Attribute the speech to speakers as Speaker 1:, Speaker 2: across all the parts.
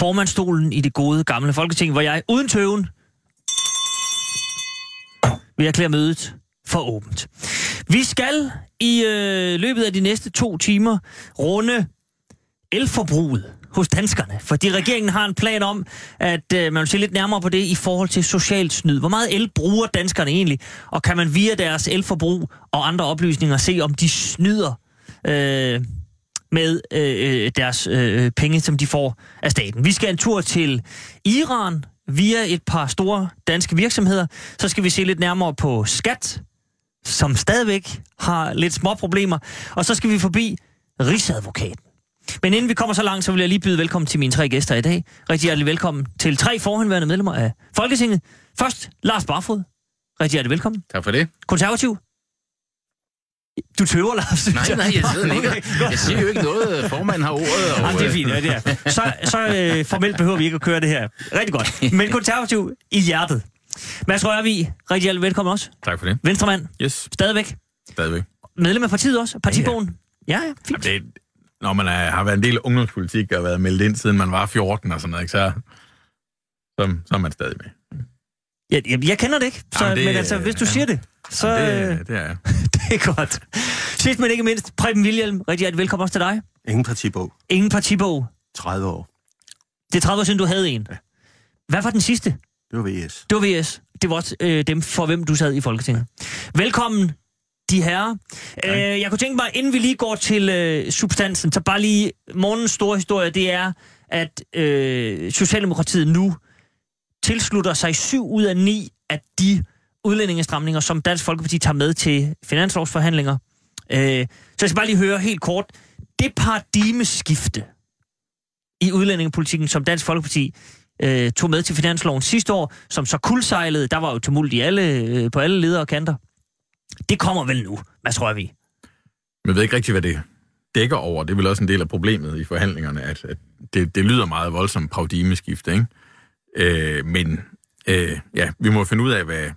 Speaker 1: formandstolen i det gode gamle Folketing, hvor jeg uden tøven vil erklære mødet for åbent. Vi skal i øh, løbet af de næste to timer runde elforbruget hos danskerne, fordi regeringen har en plan om, at øh, man vil se lidt nærmere på det i forhold til socialt snyd. Hvor meget el bruger danskerne egentlig, og kan man via deres elforbrug og andre oplysninger se, om de snyder øh, med øh, deres øh, penge, som de får af staten. Vi skal en tur til Iran via et par store danske virksomheder. Så skal vi se lidt nærmere på skat, som stadigvæk har lidt små problemer. Og så skal vi forbi Rigsadvokaten. Men inden vi kommer så langt, så vil jeg lige byde velkommen til mine tre gæster i dag. Rigtig hjertelig velkommen til tre forhåndværende medlemmer af Folketinget. Først Lars Barfod. Rigtig hjertelig velkommen.
Speaker 2: Tak for det.
Speaker 1: Konservativ. Du tøver, Lars.
Speaker 2: Nej, nej, jeg sidder ikke. Jeg siger jo ikke noget. Formanden har ordet. Og,
Speaker 1: Jamen, det er fint, ja, det er. Så, så øh, formelt behøver vi ikke at køre det her. Rigtig godt. Men konservativ i hjertet. Mads Rørvig, rigtig hjertelig velkommen også.
Speaker 2: Tak for det.
Speaker 1: Venstremand,
Speaker 2: Yes,
Speaker 1: stadigvæk.
Speaker 2: stadigvæk.
Speaker 1: Medlem af partiet også. Partibogen. Ja, ja, fint.
Speaker 2: Jamen, det, når man er, har været en del af ungdomspolitik og været meldt ind, siden man var 14 og sådan noget, ikke, så, så, så er man stadig med.
Speaker 1: Jeg, jeg, jeg kender det ikke, så,
Speaker 2: Jamen, det-
Speaker 1: men altså, hvis du
Speaker 2: ja.
Speaker 1: siger det, så
Speaker 2: Jamen,
Speaker 1: øh,
Speaker 2: det, det er jeg.
Speaker 1: Det er godt. Sidst men ikke mindst, Preben Wilhjelm, rigtig hjertelig velkommen også til dig.
Speaker 3: Ingen partibog.
Speaker 1: Ingen partibog.
Speaker 3: 30 år.
Speaker 1: Det er 30 år siden, du havde en. Hvad var den sidste?
Speaker 3: Det var VS.
Speaker 1: Det var VS. Det var også øh, dem, for hvem du sad i Folketinget. Velkommen, de herrer. Øh, jeg kunne tænke mig, inden vi lige går til øh, substansen, så bare lige morgens store historie, det er, at øh, Socialdemokratiet nu tilslutter sig syv ud af ni af de udlændingestramninger, som Dansk Folkeparti tager med til finanslovsforhandlinger. Øh, så jeg skal bare lige høre helt kort. Det paradigmeskifte i udlændingepolitikken, som Dansk Folkeparti øh, tog med til finansloven sidste år, som så kuldsejlede, der var jo tumult i alle, øh, på alle ledere og kanter. Det kommer vel nu, Mads Rørvig.
Speaker 2: Men jeg ved ikke rigtig, hvad det dækker over. Det er vel også en del af problemet i forhandlingerne, at, at det, det lyder meget voldsomt paradigmeskifte, ikke? Øh, men øh, ja, vi må finde ud af, hvad...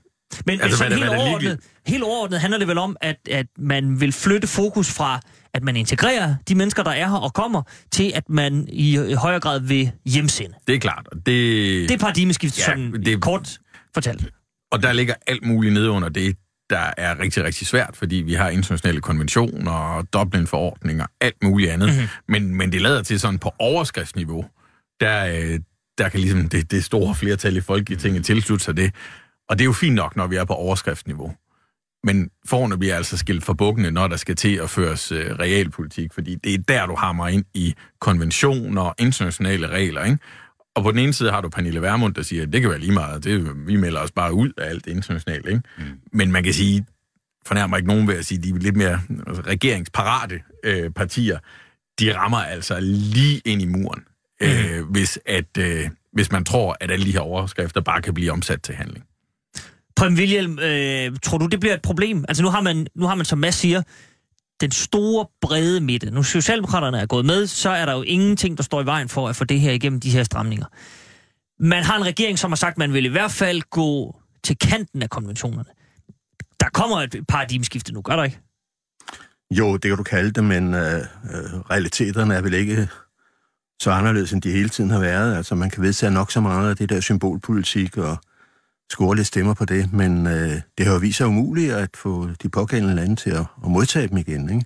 Speaker 1: Men
Speaker 2: Altså,
Speaker 1: altså,
Speaker 2: hvad
Speaker 1: helt, overordnet, helt overordnet handler det vel om, at, at man vil flytte fokus fra, at man integrerer de mennesker, der er her og kommer, til at man i højere grad vil hjemsende.
Speaker 2: Det er klart. Og det,
Speaker 1: Det er paradigmeskiftet,
Speaker 2: Ja,
Speaker 1: sådan
Speaker 2: det-
Speaker 1: kort fortalt.
Speaker 2: Og der ligger alt muligt nede under det, der er rigtig, rigtig svært, fordi vi har internationale konventioner og Dublin-forordninger, alt muligt andet.
Speaker 1: Mhm.
Speaker 2: Mm-hmm. Men, men det lader til sådan på overskriftsniveau, der, øh, der kan ligesom det, det store flertal i Folketinget tilslutte sig det. Og det er jo fint nok, når vi er på overskriftsniveau. Men forne bliver altså skilt for bukkene, når der skal til at føres øh, realpolitik, fordi det er der, du hammer ind i konventioner og internationale regler, ikke? Og på den ene side har du Pernille Vermund, der siger, at det kan være lige meget, det, vi melder os bare ud af alt det internationale. Ikke? Mm. Men man kan sige, fornærmer ikke nogen ved at sige, de er lidt mere altså, regeringsparate øh, partier. De rammer altså lige ind i muren, mm. øh, hvis, at, øh, hvis man tror, at alle de her overskrifter bare kan blive omsat til handling.
Speaker 1: Prem William, øh, tror du, det bliver et problem? Altså nu har man, nu har man som Mads siger, den store brede midte. Nu Socialdemokraterne er gået med, så er der jo ingenting, der står i vejen for at få det her igennem de her stramninger. Man har en regering, som har sagt, at man vil i hvert fald gå til kanten af konventionerne. Der kommer et paradigmeskifte nu, gør der ikke?
Speaker 3: Jo, det kan du kalde det, men øh, øh realiteterne er vel ikke så anderledes, end de hele tiden har været. Altså, man kan vedtage nok så meget af det der symbolpolitik og score lidt stemmer på det, men øh, det har jo vist sig umuligt at få de pågældende lande til at, at modtage dem igen. Ikke?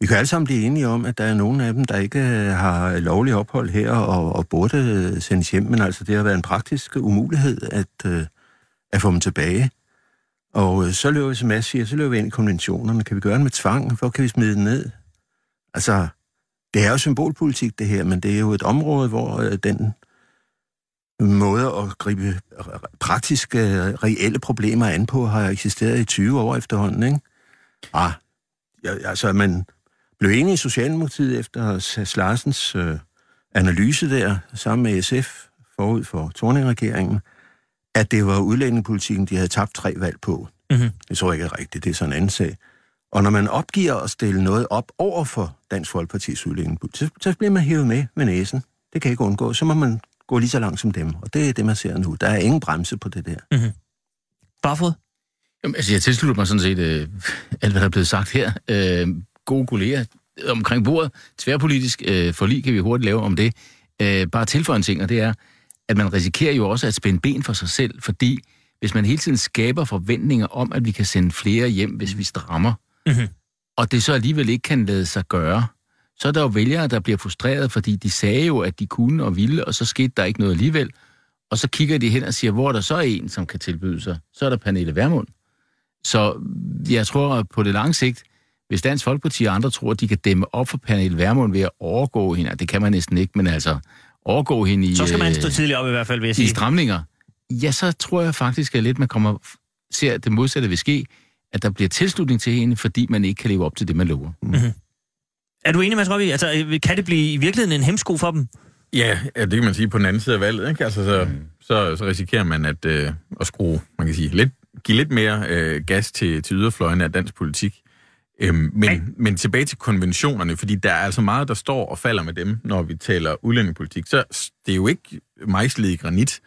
Speaker 3: Vi kan alle sammen blive enige om, at der er nogle af dem, der ikke øh, har lovlig ophold her og, og burde øh, sendes hjem, men altså det har været en praktisk umulighed at, øh, at få dem tilbage. Og øh, så løber vi, som Mads siger, så løber vi ind i konventionerne. Kan vi gøre det med tvang? Hvor kan vi smide den ned? Altså, det er jo symbolpolitik, det her, men det er jo et område, hvor øh, den måde at gribe praktiske, reelle problemer an på, har eksisteret i 20 år efterhånden, ikke? Ah, ja, altså, man blev enig i Socialdemokratiet efter Sass Larsens øh, analyse der, sammen med SF, forud for Torning-regeringen, at det var udlændingepolitikken, de havde tabt tre valg på.
Speaker 1: Mhm.
Speaker 3: Det tror jeg ikke er rigtigt, det er sådan en anden sag. Og når man opgiver at stille noget op over for Dansk Folkepartis udlændingepolitik, så, så bliver man hævet med med næsen. Det kan ikke undgå. Så må man gå lige så langt som dem. Og det er det, man ser nu. Der er ingen bremse på det der.
Speaker 1: Barfod?
Speaker 4: Jamen, altså, jeg tilslutter mig sådan set øh, alt, hvad der er blevet sagt her. Øh, gode kolleger omkring bordet. Tværpolitisk øh, forlig kan vi hurtigt lave om det. Øh, bare tilføje en ting, og det er, at man risikerer jo også at spænde ben for sig selv, fordi hvis man hele tiden skaber forventninger om, at vi kan sende flere hjem, hvis vi strammer,
Speaker 1: Mhm.
Speaker 4: og det så alligevel ikke kan lade sig gøre, så er der jo vælgere, der bliver frustreret, fordi de sagde jo, at de kunne og ville, og så skete der ikke noget alligevel. Og så kigger de hen og siger, hvor er der så en, som kan tilbyde sig? Så er der Pernille Vermund. Så jeg tror at på det lange sigt, hvis Dansk Folkeparti og andre tror, at de kan dæmme op for Pernille Vermund ved at overgå hende, det kan man næsten ikke, men altså overgå hende i,
Speaker 1: Så skal man
Speaker 4: øh,
Speaker 1: stå tidligt op i hvert fald, vil jeg
Speaker 4: i
Speaker 1: sige.
Speaker 4: stramninger, ja, så tror jeg faktisk, at lidt man kommer ser at det modsatte vil ske, at der bliver tilslutning til hende, fordi man ikke kan leve op til det, man lover.
Speaker 1: Er du enig, Mads Røvig? Altså, øh, kan det blive i virkeligheden en hemsko for dem?
Speaker 2: Ja, ja, det kan man sige på den anden side af valget. Ikke? Altså, så, mm. så, så risikerer man at, øh, at skrue, man kan sige, lidt, give lidt mere øh, gas til, til yderfløjen af dansk politik. Øhm, men, men tilbage til konventionerne, fordi der er altså meget, der står og falder med dem, når vi taler udlændingepolitik. Så det er jo ikke mejslet i granit,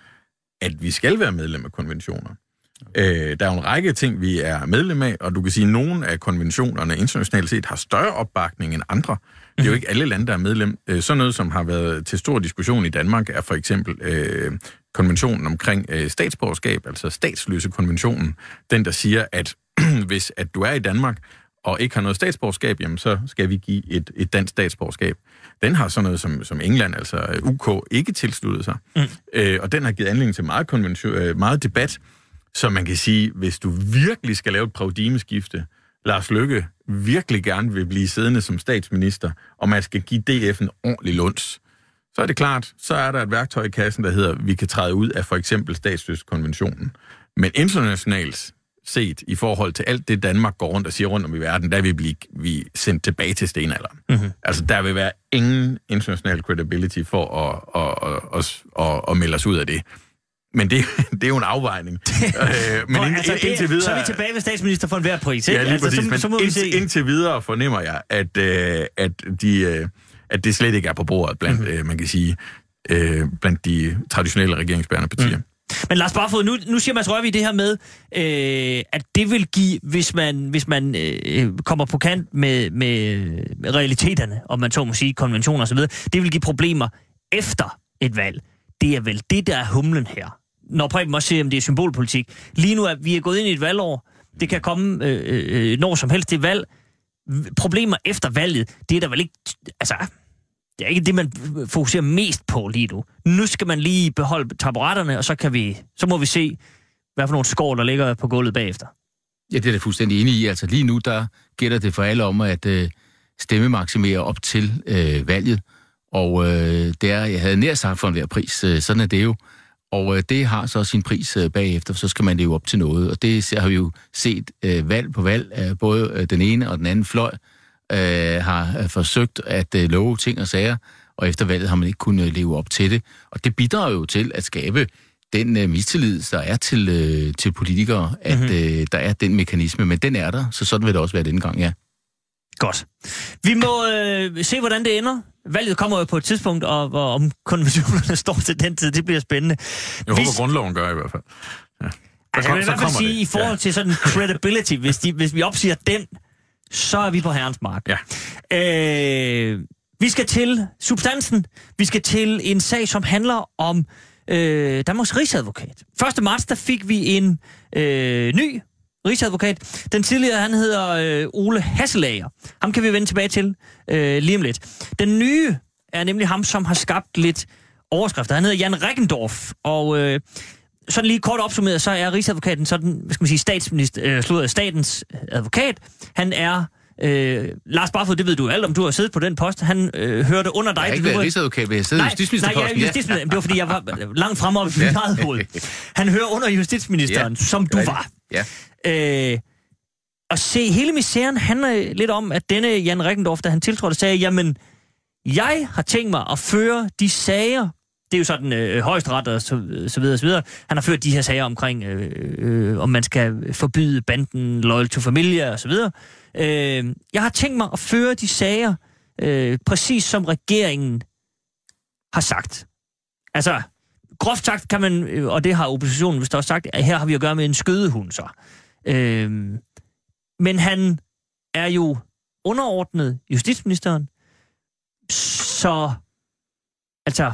Speaker 2: at vi skal være medlem af konventioner. Øh, der er jo en række ting, vi er medlem af, og du kan sige, at nogle af konventionerne internationalt set har større opbakning end andre. Det er jo ikke alle lande, der er medlem. Øh, sådan noget, som har været til stor diskussion i Danmark, er for eksempel øh, konventionen omkring øh, statsborgerskab, altså statsløse konventionen. Den, der siger, at hvis at du er i Danmark og ikke har noget statsborgerskab, jamen så skal vi give et, et dansk statsborgerskab. Den har sådan noget som, som England, altså UK, ikke tilsluttet sig. Mm. Øh, og den har givet anledning til meget, konvention, øh, meget debat, så man kan sige, hvis du virkelig skal lave et paradigmeskifte, Lars Løkke virkelig gerne vil blive siddende som statsminister, og man skal give DF en ordentlig lunds, så er det klart, så er der et værktøj i kassen, der hedder, vi kan træde ud af for eksempel statsløskonventionen. Men internationalt set, i forhold til alt det, Danmark går rundt og siger rundt om i verden, der vil vi blive vi sendt tilbage til stenalderen. Mm-hmm. Altså, der vil være ingen international credibility for at, at, at, at, at, at melde os ud af det. Men det, det er jo en afvejning. øh, men ind,
Speaker 1: altså, det,
Speaker 2: indtil videre...
Speaker 1: Så er vi tilbage ved statsminister for enhver pris, ikke?
Speaker 2: Ja, lige
Speaker 1: altså,
Speaker 2: præcis.
Speaker 1: så,
Speaker 2: Men
Speaker 1: så må vi
Speaker 2: ind,
Speaker 1: se.
Speaker 2: indtil videre fornemmer jeg, at, øh, at, de, øh, at det slet ikke er på bordet blandt, mm-hmm. øh, man kan sige, øh, blandt de traditionelle regeringsbærende partier. Mm.
Speaker 1: Men Lars Barfod, nu, nu siger Mads Rørvig det her med, øh, at det vil give, hvis man, hvis man øh, kommer på kant med, med, med realiteterne, om man så må sige, konventioner osv., det vil give problemer efter et valg. Det er vel det, der er humlen her. Når Preben også siger, at det er symbolpolitik. Lige nu er vi er gået ind i et valgår. Det kan komme øh, øh, øh når som helst det valg. Problemer efter valget, det er der vel ikke... Altså, det er ikke det, man fokuserer mest på lige nu. Nu skal man lige beholde taburetterne, og så, kan vi, så må vi se, hvad for nogle skår, der ligger på gulvet bagefter.
Speaker 4: Ja, det er jeg fuldstændig enig i. Altså lige nu, der gælder det for alle om at øh, stemmemaksimere op til øh, valget. Og øh, det er, jeg havde nær sagt for enhver pris, øh, sådan er det jo. Og øh, det har så sin pris øh, bagefter, så skal man leve op til noget. Og det har vi jo set øh, valg på valg, øh, både øh, den ene og den anden fløj øh, har øh, forsøgt at øh, love ting og sager, og efter valget har man ikke kunnet leve op til det. Og det bidrager jo til at skabe den øh, mistillid, der er til, øh, til politikere, at mm-hmm. øh, der er den mekanisme, men den er der, så sådan vil det også være denne gang, ja.
Speaker 1: Godt. Vi må øh, se, hvordan det ender. Valget kommer jo på et tidspunkt, og, og om konventionerne står til den tid, det bliver spændende.
Speaker 2: Jeg
Speaker 1: Hvis-
Speaker 2: håber, grundloven gør i hvert fald.
Speaker 1: Altså, jeg vil i hvert fald sige,
Speaker 2: det.
Speaker 1: i forhold
Speaker 2: Ja.
Speaker 1: til sådan credibility, hvis, de, hvis vi opsiger den, så er vi på herrens mark.
Speaker 2: Ja.
Speaker 1: Øh, vi skal til substansen. Vi skal til en sag, som handler om øh, Danmarks Rigsadvokat. 1. marts, der fik vi en øh, ny rigsadvokat. Den tidligere, han hedder øh, Ole Hasselager. Ham kan vi vende tilbage til øh, lige om lidt. Den nye er nemlig ham, som har skabt lidt overskrifter. Han hedder Jan Reckendorf, og øh, sådan lige kort opsummeret, så er Rigsadvokaten sådan, hvad skal man sige, statsminister, øh, slået statens advokat. Han er, øh, Lars Barfod, det ved du alt om, du har siddet på den post. Han øh, hørte under dig.
Speaker 4: Jeg har ikke været rigsadvokat, men jeg sidder i justitsministerposten.
Speaker 1: nej, ja, justitsminister. Det var, fordi jeg var langt fremme op i mit eget hoved. Han hører under justitsministeren,
Speaker 4: Ja,
Speaker 1: som du var.
Speaker 4: Ja.
Speaker 1: Øh, og se, hele misæren handler lidt om, at denne Jan Rikendorf, da han tiltrådte, sagde, jamen, Jeg har tænkt mig at føre de sager, det er jo sådan øh, højesteret og så, øh, så videre og så videre. Han har ført de her sager omkring, øh, øh, om man skal forbyde banden Loyal to Familia og så videre. Øh, jeg har tænkt mig at føre de sager, øh, præcis som regeringen har sagt. Altså, groft sagt kan man, øh, og det har oppositionen vist også sagt, at her har vi at gøre med en skødehund så. Øh, men han er jo underordnet justitsministeren, så altså,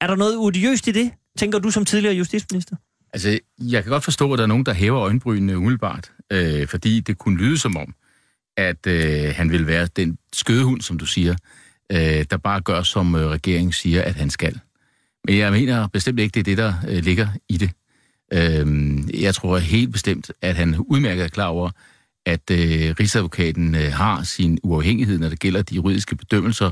Speaker 1: er der noget odiøst i det, tænker du som tidligere justitsminister?
Speaker 4: Altså, jeg kan godt forstå, at der er nogen, der hæver øjenbrynene umiddelbart, øh, fordi det kunne lyde som om, at øh, han vil være den skødehund, som du siger, øh, der bare gør, som øh, regeringen siger, at han skal. Men jeg mener bestemt ikke, det er det, der øh, ligger i det. Øh, jeg tror helt bestemt, at han udmærket er klar over, at øh, Rigsadvokaten øh, har sin uafhængighed, når det gælder de juridiske bedømmelser.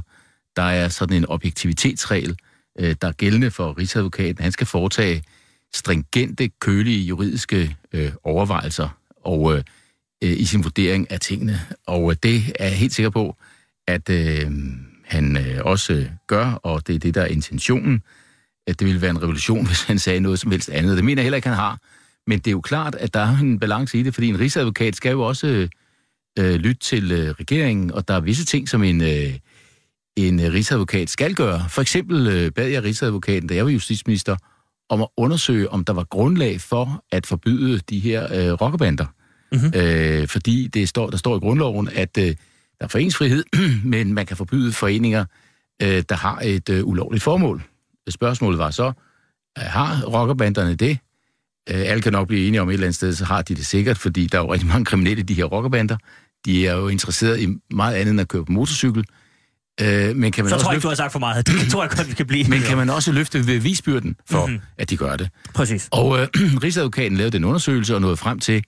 Speaker 4: Der er sådan en objektivitetsregel, øh, der er gældende for Rigsadvokaten. Han skal foretage stringente, kølige juridiske øh, overvejelser og øh, øh i sin vurdering af tingene. Og øh, det er jeg helt sikker på, at øh, han øh, også øh, gør, og det er det, der er intentionen. At det ville være en revolution, hvis han sagde noget som helst andet. Det mener jeg heller ikke, han har. Men det er jo klart, at der er en balance i det, fordi en rigsadvokat skal jo også øh, lytte til øh, regeringen, og der er visse ting, som en, øh, en øh, rigsadvokat skal gøre. For eksempel øh, bad jeg rigsadvokaten, da jeg var justitsminister, om at undersøge, om der var grundlag for at forbyde de her øh, rockerbander. Mm-hmm. Øh, fordi det står, der står i grundloven, at øh, der er foreningsfrihed, men man kan forbyde foreninger, øh, der har et øh, ulovligt formål. Spørgsmålet var så, øh, har rockerbanderne det? Øh, alle kan nok blive enige om et eller andet sted, så har de det sikkert, fordi der er jo rigtig mange kriminelle i de her rockerbander. De er jo interesseret i meget andet end at køre på motorcykel.
Speaker 1: Øh, men kan man så også tror jeg ikke, du har sagt for meget. Det tror jeg godt, vi kan blive.
Speaker 4: Men kan man også løfte bevisbyrden for, mm-hmm. at de gør det?
Speaker 1: Præcis.
Speaker 4: Og øh, Rigsadvokaten lavede den undersøgelse og nåede frem til,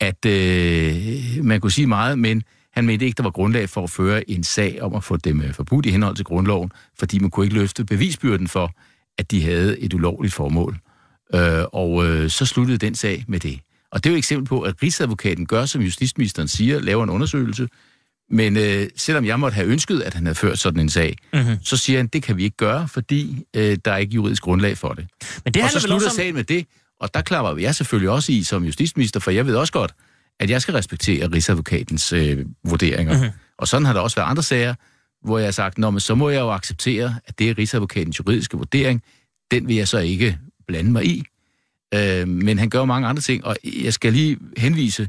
Speaker 4: at øh, man kunne sige meget, men han mente ikke, der var grundlag for at føre en sag om at få dem øh, forbudt i henhold til grundloven, fordi man kunne ikke løfte bevisbyrden for, at de havde et ulovligt formål. Øh, og øh, så sluttede den sag med det. Og det er jo et eksempel på, at Rigsadvokaten gør, som justitsministeren siger, laver en undersøgelse, men øh, selvom jeg måtte have ønsket, at han havde ført sådan en sag, mm-hmm. så siger han, det kan vi ikke gøre, fordi øh, der er ikke juridisk grundlag for det. Men det og så slutter sagen med det, og der klarer jeg selvfølgelig også i som justitsminister, for jeg ved også godt, at jeg skal respektere Rigsadvokatens øh, vurderinger. Mm-hmm. Og sådan har der også været andre sager, hvor jeg har sagt, Nå, men så må jeg jo acceptere, at det er Rigsadvokatens juridiske vurdering. Den vil jeg så ikke blande mig i. Øh, men han gør mange andre ting, og jeg skal lige henvise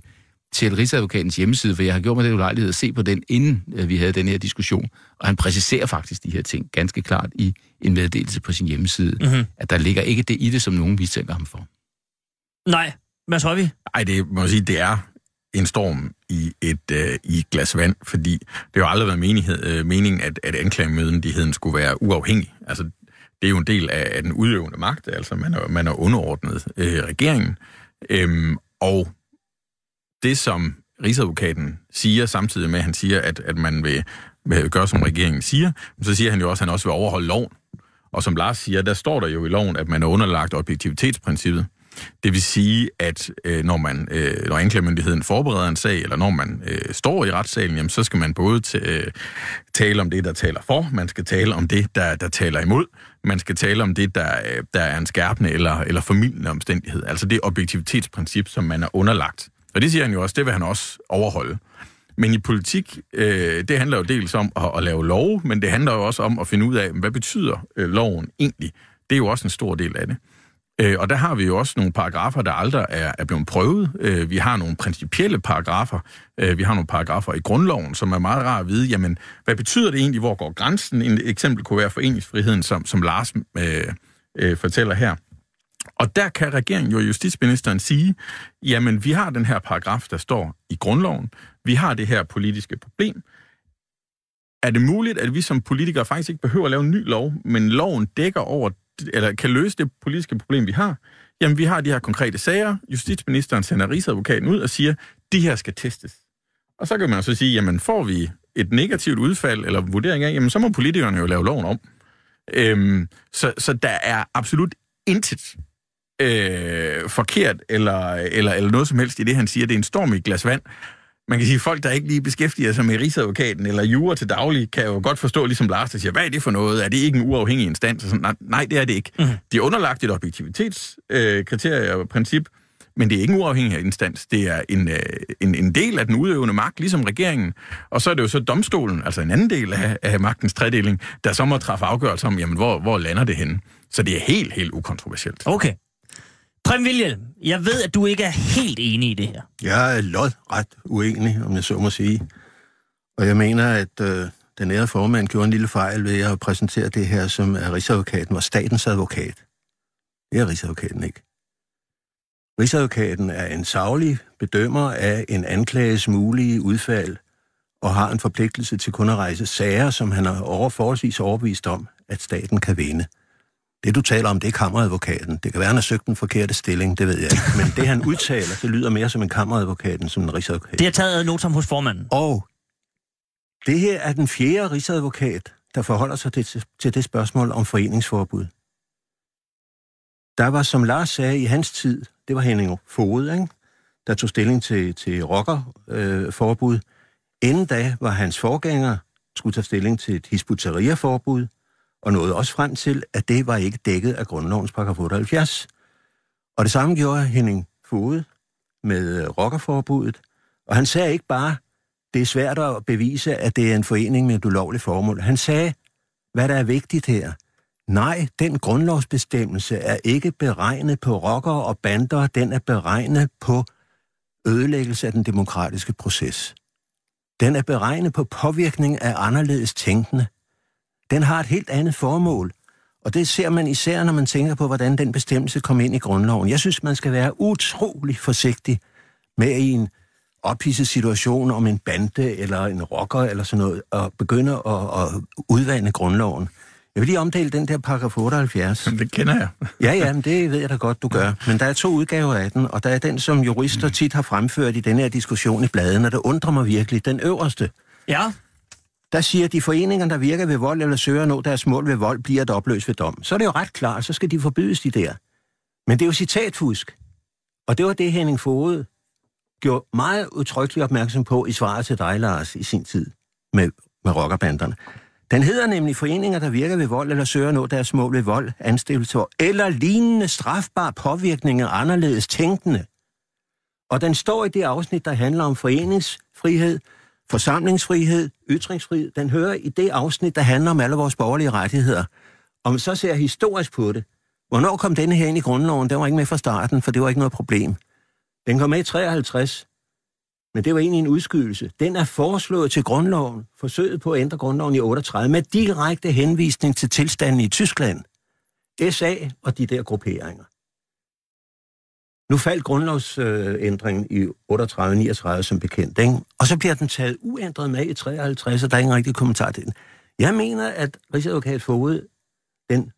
Speaker 4: til Rigsadvokatens hjemmeside, for jeg har gjort mig det ulejlighed at se på den, inden øh, vi havde den her diskussion. Og han præciserer faktisk de her ting ganske klart i en meddelelse på sin hjemmeside, mm-hmm. at der ligger ikke det i det, som nogen mistænker ham for.
Speaker 1: Nej, hvad tror vi?
Speaker 2: Nej, det må jeg sige, det er en storm i et, øh, i et glas vand, fordi det har jo aldrig været menighed, øh, meningen, at, at anklagemyndigheden skulle være uafhængig. Altså, det er jo en del af, af den udøvende magt, altså man er, man er underordnet øh, regeringen. Øhm, og det, som Rigsadvokaten siger, samtidig med, at han siger, at, at man vil, vil gøre, som regeringen siger, så siger han jo også, at han også vil overholde loven. Og som Lars siger, der står der jo i loven, at man er underlagt objektivitetsprincippet. Det vil sige, at øh, når man øh, når anklagemyndigheden forbereder en sag, eller når man øh, står i retssalen, jamen, så skal man både t- øh, tale om det, der taler for, man skal tale om det, der, der taler imod, man skal tale om det, der, øh, der er en skærpende eller, eller formidlende omstændighed. Altså det objektivitetsprincip, som man er underlagt. Og det siger han jo også, det vil han også overholde. Men i politik, øh, det handler jo dels om at, at lave lov, men det handler jo også om at finde ud af, hvad betyder øh, loven egentlig? Det er jo også en stor del af det. Øh, og der har vi jo også nogle paragrafer, der aldrig er, er blevet prøvet. Øh, vi har nogle principielle paragrafer. Øh, vi har nogle paragrafer i grundloven, som er meget rart at vide, jamen, hvad betyder det egentlig? Hvor går grænsen? En eksempel kunne være foreningsfriheden, som, som Lars øh, øh, fortæller her. Og der kan regeringen jo justitsministeren sige, jamen vi har den her paragraf, der står i grundloven. Vi har det her politiske problem. Er det muligt, at vi som politikere faktisk ikke behøver at lave en ny lov, men loven dækker over, eller kan løse det politiske problem, vi har? Jamen, vi har de her konkrete sager. Justitsministeren sender rigsadvokaten ud og siger, de her skal testes. Og så kan man så sige, jamen får vi et negativt udfald eller vurdering af, jamen så må politikerne jo lave loven om. Øhm, så, så der er absolut intet øh, forkert eller, eller, eller noget som helst i det, han siger. Det er en storm i et glas vand man kan sige, folk, der ikke lige beskæftiger sig med rigsadvokaten eller jura til daglig, kan jo godt forstå, ligesom Lars, der siger, hvad er det for noget? Er det ikke en uafhængig instans? Og sådan, nej, nej, det er det ikke. Mm. De er underlagt et objektivitetskriterie øh, og princip, men det er ikke en uafhængig instans. Det er en, øh, en, en del af den udøvende magt, ligesom regeringen. Og så er det jo så domstolen, altså en anden del af, af magtens tredeling, der så må træffe afgørelse om, jamen, hvor, hvor lander det henne? Så det er helt, helt ukontroversielt.
Speaker 1: Okay. Prem Wilhelm, jeg ved, at du ikke er helt enig i det her.
Speaker 3: Jeg er lodret uenig, om jeg så må sige. Og jeg mener, at øh, den ærede formand gjorde en lille fejl ved at præsentere det her, som er Rigsadvokaten var statens advokat. Det er Rigsadvokaten ikke. Rigsadvokaten er en savlig bedømmer af en anklages mulige udfald, og har en forpligtelse til kun at rejse sager, som han er over forholdsvis overbevist om, at staten kan vinde. Det, du taler om, det er kammeradvokaten. Det kan være, han har søgt den forkerte stilling, det ved jeg ikke. Men det, han udtaler, det lyder mere som en kammeradvokaten, som en rigsadvokat.
Speaker 1: Det er taget notam hos formanden.
Speaker 3: Og det her er den fjerde rigsadvokat, der forholder sig til, til det spørgsmål om foreningsforbud. Der var, som Lars sagde i hans tid, det var Henning Fode, ikke? der tog stilling til, til rockerforbud. Øh, Inden da var hans forgænger, skulle tage stilling til et hisbutaria-forbud, og nåede også frem til, at det var ikke dækket af grundlovens paragraf 78. Og det samme gjorde Henning Fode med øh, rockerforbuddet. Og han sagde ikke bare, det er svært at bevise, at det er en forening med et ulovligt formål. Han sagde, hvad der er vigtigt her. Nej, den grundlovsbestemmelse er ikke beregnet på rocker og bander, den er beregnet på ødelæggelse af den demokratiske proces. Den er beregnet på påvirkning af anderledes tænkende. Den har et helt andet formål, og det ser man især, når man tænker på, hvordan den bestemmelse kom ind i grundloven. Jeg synes, man skal være utrolig forsigtig med i en ophidset situation om en bande eller en rocker eller sådan noget, og begynde at, at udvande grundloven. Jeg vil lige omtale den der paragraf 78.
Speaker 2: Det kender jeg.
Speaker 3: ja, ja, men det ved jeg da godt, du gør. Men der er to udgaver af den, og der er den, som jurister tit har fremført i den her diskussion i bladen, og det undrer mig virkelig. Den øverste.
Speaker 1: Ja.
Speaker 3: Der siger, at de foreninger, der virker ved vold eller søger at nå deres mål ved vold, bliver at opløse ved dom. Så er det jo ret klart, så skal de forbydes de der. Men det er jo citatfusk. Og det var det, Henning Fode gjorde meget utryggeligt opmærksom på i svaret til dig, Lars, i sin tid med, med rockerbanderne. Den hedder nemlig foreninger, der virker ved vold eller søger at nå deres mål ved vold, anstiftelse eller lignende strafbar påvirkning af anderledes tænkende. Og den står i det afsnit, der handler om foreningsfrihed, forsamlingsfrihed, ytringsfrihed. Den hører i det afsnit, der handler om alle vores borgerlige rettigheder. Om man så ser historisk på det, hvornår kom denne her ind i grundloven? Den var ikke med fra starten, for det var ikke noget problem. Den kom med i 53, men det var egentlig en udskydelse. Den er foreslået til grundloven, forsøget på at ændre grundloven i 38, med direkte henvisning til tilstanden i Tyskland, SA og de der grupperinger. Nu faldt grundlovsændringen i 38-39 som bekendt, ikke? og så bliver den taget uændret med i 53, og der er ingen rigtig kommentar til den. Jeg mener, at Rigsadvokat Foged, den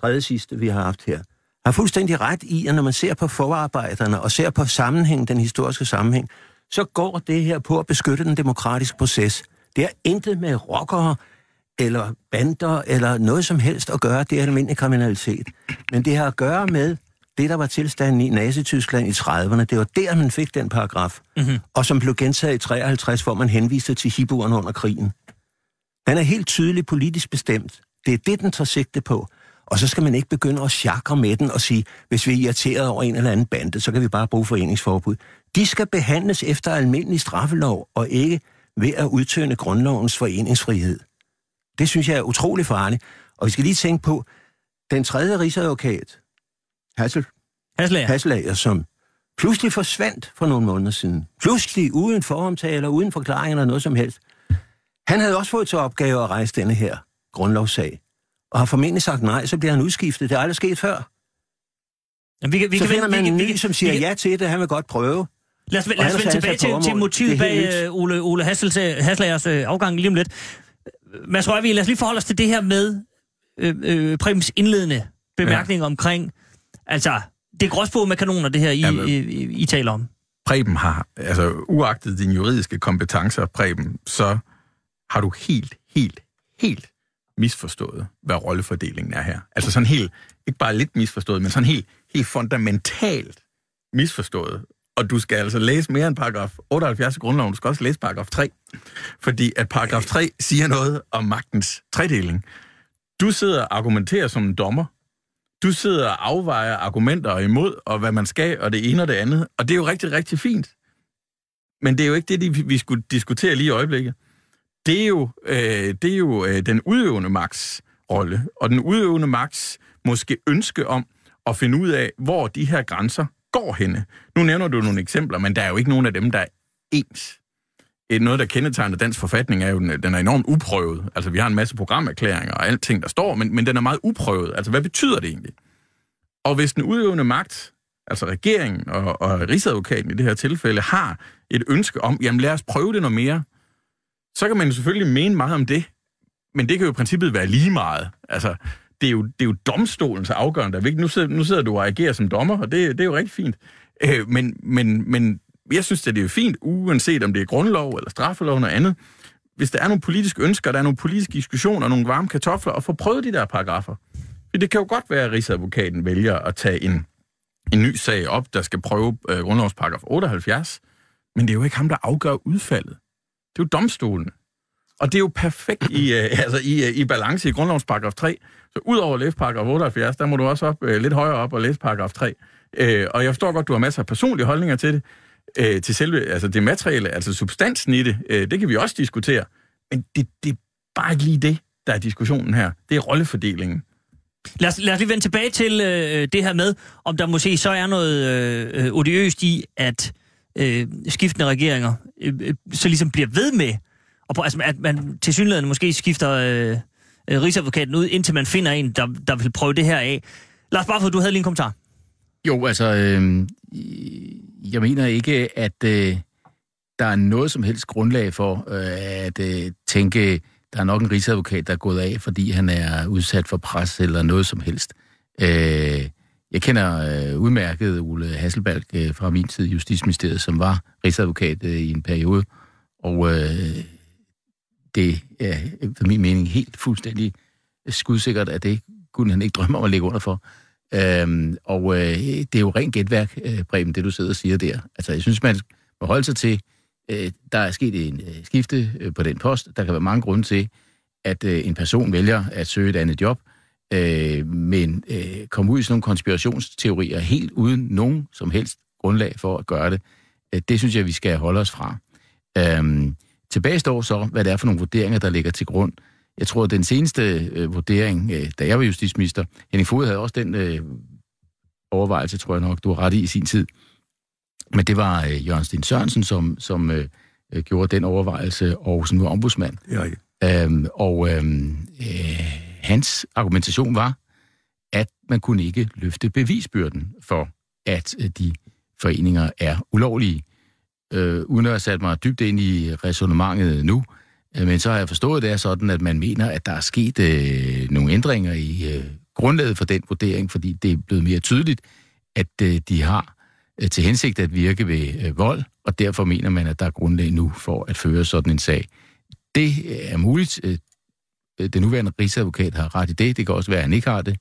Speaker 3: tredje sidste, vi har haft her, har fuldstændig ret i, at når man ser på forarbejderne og ser på sammenhæng, den historiske sammenhæng, så går det her på at beskytte den demokratiske proces. Det er intet med rockere eller bander eller noget som helst at gøre. Det er almindelig kriminalitet. Men det har at gøre med det, der var tilstanden i Nazi-Tyskland i 30'erne. Det var der, man fik den paragraf. Mm-hmm. Og som blev gentaget i 53, hvor man henviste til hiburen under krigen. Den er helt tydeligt politisk bestemt. Det er det, den tager sigte på. Og så skal man ikke begynde at chakre med den og sige, hvis vi er irriteret over en eller anden bande, så kan vi bare bruge foreningsforbud. De skal behandles efter almindelig straffelov, og ikke ved at udtønde grundlovens foreningsfrihed. Det synes jeg er utrolig farligt. Og vi skal lige tænke på, den tredje rigsadvokat, Hassel,
Speaker 1: Haslager.
Speaker 3: Hasselager, som pludselig forsvandt for nogle måneder siden. Pludselig, uden foromtaler, uden forklaringer eller noget som helst. Han havde også fået til opgave at rejse denne her grundlovssag. Og har formentlig sagt nej, så bliver han udskiftet. Det er aldrig sket før.
Speaker 1: Jamen, vi kan, vi
Speaker 3: så
Speaker 1: kan
Speaker 3: finder man
Speaker 1: vi,
Speaker 3: en ny,
Speaker 1: vi,
Speaker 3: som siger
Speaker 1: vi,
Speaker 3: ja til det, han vil godt prøve.
Speaker 1: Lad os, lad os vende tilbage til, til motivet bag øh, Ole, Ole Hassels, øh, Hasslagers øh, afgang lige om lidt. Mads Rørvig, lad os lige forholde os til det her med øh, øh, Prims indledende bemærkning ja. omkring, altså, det er gråsbog med kanoner, det her, I,
Speaker 2: Jamen.
Speaker 1: I, I, taler om.
Speaker 2: Preben har, altså uagtet dine juridiske kompetencer, Preben, så har du helt, helt, helt misforstået, hvad rollefordelingen er her. Altså sådan helt, ikke bare lidt misforstået, men sådan helt, helt fundamentalt misforstået. Og du skal altså læse mere end paragraf 78 i grundloven. Du skal også læse paragraf 3. Fordi at paragraf 3 siger noget om magtens tredeling. Du sidder og argumenterer som en dommer. Du sidder og afvejer argumenter imod, og hvad man skal, og det ene og det andet. Og det er jo rigtig, rigtig fint. Men det er jo ikke det, vi skulle diskutere lige i øjeblikket. Det er jo, øh, det er jo øh, den udøvende magts rolle, og den udøvende magts måske ønske om at finde ud af, hvor de her grænser går henne. Nu nævner du nogle eksempler, men der er jo ikke nogen af dem, der er ens. Et noget, der kendetegner dansk forfatning, er jo, den den er enormt uprøvet. Altså, vi har en masse programerklæringer og alting, der står, men, men den er meget uprøvet. Altså, hvad betyder det egentlig? Og hvis den udøvende magt, altså regeringen og, og rigsadvokaten i det her tilfælde, har et ønske om, jamen lad os prøve det noget mere, så kan man jo selvfølgelig mene meget om det, men det kan jo i princippet være lige meget. Altså, det er jo, det er jo domstolens afgørende, der er vigtigt. Nu sidder, nu sidder du og agerer som dommer, og det, det er jo rigtig fint. Øh, men, men, men jeg synes, at det er fint, uanset om det er grundlov eller straffelov eller andet, hvis der er nogle politiske ønsker, der er nogle politiske diskussioner, nogle varme kartofler, og få prøvet de der paragrafer. For det kan jo godt være, at Rigsadvokaten vælger at tage en, en ny sag op, der skal prøve øh, grundlovsparagraf 78, men det er jo ikke ham, der afgør udfaldet. Det er jo domstolen. Og det er jo perfekt i, øh, altså i, øh, i balance i grundlovsparagraf 3. Så ud over at læse paragraf 78, der må du også op, øh, lidt højere op og læse paragraf 3. Øh, og jeg forstår godt, du har masser af personlige holdninger til det. Øh, til selve, altså det materiale, altså substansen i det, øh, det kan vi også diskutere. Men det, det er bare ikke lige det, der er diskussionen her. Det er rollefordelingen.
Speaker 1: Lad os, lad os lige vende tilbage til øh, det her med, om der måske så er noget øh, øh odiøst i, at øh, skiftende regeringer øh, øh, så ligesom bliver ved med, og på, altså, at man til synligheden måske skifter øh, øh, rigsadvokaten ud, indtil man finder en, der, der vil prøve det her af. Lars Barfod, du havde lige en kommentar.
Speaker 4: Jo, altså, øh, jeg mener ikke, at øh, der er noget som helst grundlag for øh, at øh, tænke, der er nok en rigsadvokat, der er gået af, fordi han er udsat for pres eller noget som helst. Øh, jeg kender øh, udmærket Ole Hasselbalg øh, fra min tid i Justitsministeriet, som var rigsadvokat øh, i en periode, og øh, det er øh, for min mening helt fuldstændig skudsikkert, at det kunne han ikke drømme om at ligge under for. Øhm, og øh, det er jo rent gætværk, øh, Preben, det du sidder og siger der. Altså, jeg synes, man må holde sig til, øh, der er sket en øh, skifte øh, på den post. Der kan være mange grunde til, at øh, en person vælger at søge et andet job, øh, men øh, komme ud i sådan nogle konspirationsteorier helt uden nogen som helst grundlag for at gøre det, øh, det synes jeg, vi skal holde os fra. Øhm, tilbage står så, hvad det er for nogle vurderinger, der ligger til grund jeg tror, at den seneste øh, vurdering, øh, da jeg var justitsminister, Henning Fod havde også den øh, overvejelse, tror jeg nok, du har ret i i sin tid. Men det var øh, Jørgen Sten Sørensen, som, som øh, øh gjorde den overvejelse, og som er ombudsmand.
Speaker 3: Ja, ja.
Speaker 4: Øhm, og øhm, øh, hans argumentation var, at man kunne ikke løfte bevisbyrden for, at øh, de foreninger er ulovlige. Øh, uden at have sat mig dybt ind i resonemanget nu, Øh, men så har jeg forstået, at det er sådan, at man mener, at der er sket øh, nogle ændringer i øh, grundlaget for den vurdering, fordi det er blevet mere tydeligt, at øh, de har øh, til hensigt at virke ved øh, vold, og derfor mener man, at der er grundlag nu for at føre sådan en sag. Det er muligt. Øh, den nuværende rigsadvokat har ret i det. Det kan også være, at han ikke har det.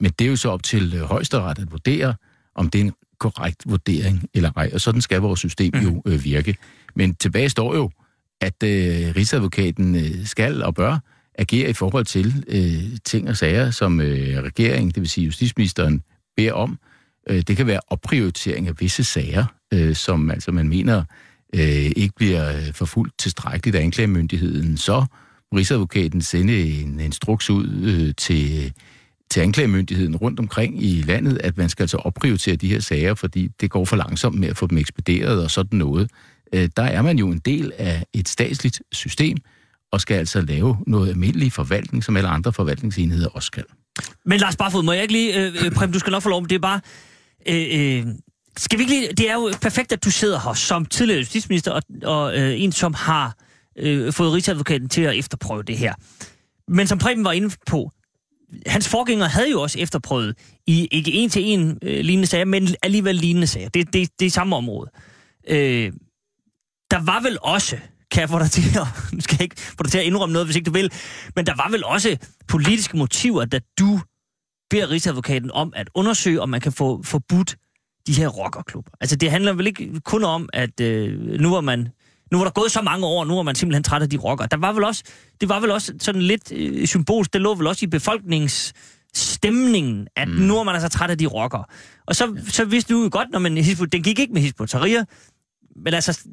Speaker 4: Men det er jo så op til øh, højesteret at vurdere, om det er en korrekt vurdering eller ej. Og sådan skal vores system jo mhm. øh, virke. Men tilbage står jo, at øh, Rigsadvokaten øh, skal og bør agere i forhold til øh, ting og sager, som øh, regeringen, det vil sige justitsministeren, beder om. Øh, det kan være opprioritering af visse sager, øh, som altså man mener øh, ikke bliver øh, forfulgt tilstrækkeligt af anklagemyndigheden. Så Rigsadvokaten sende en instruks ud øh, til, til anklagemyndigheden rundt omkring i landet, at man skal altså opprioritere de her sager, fordi det går for langsomt med at få dem ekspederet og sådan noget øh, der er man jo en del af et statsligt system, og skal altså lave noget almindelig forvaltning, som alle andre forvaltningsenheder også skal.
Speaker 1: Men Lars Barfod, må jeg ikke lige... Øh, øh Prem, du skal nok få lov, det er bare... Øh, øh, skal vi ikke lige... Det er jo perfekt, at du sidder her som tidligere justitsminister, og, og øh, en, som har øh, fået Rigsadvokaten til at efterprøve det her. Men som Preben var inde på, hans forgænger havde jo også efterprøvet i ikke en til en øh, lignende sager, men alligevel lignende sager. Det, det, det er samme område. Øh, der var vel også, kan jeg få dig til at, nu skal jeg ikke få dig til at indrømme noget, hvis ikke du vil, men der var vel også politiske motiver, da du beder Rigsadvokaten om at undersøge, om man kan få forbudt de her rockerklubber. Altså, det handler vel ikke kun om, at øh, nu var man nu var der gået så mange år, nu er man simpelthen træt af de rocker. Der var vel også, det var vel også sådan lidt øh, symbolsk, det lå vel også i befolknings stemningen, at mm. nu er man altså træt af de rocker. Og så, så vidste du jo godt, når man den gik ikke med Hizbut Tahrir, men altså,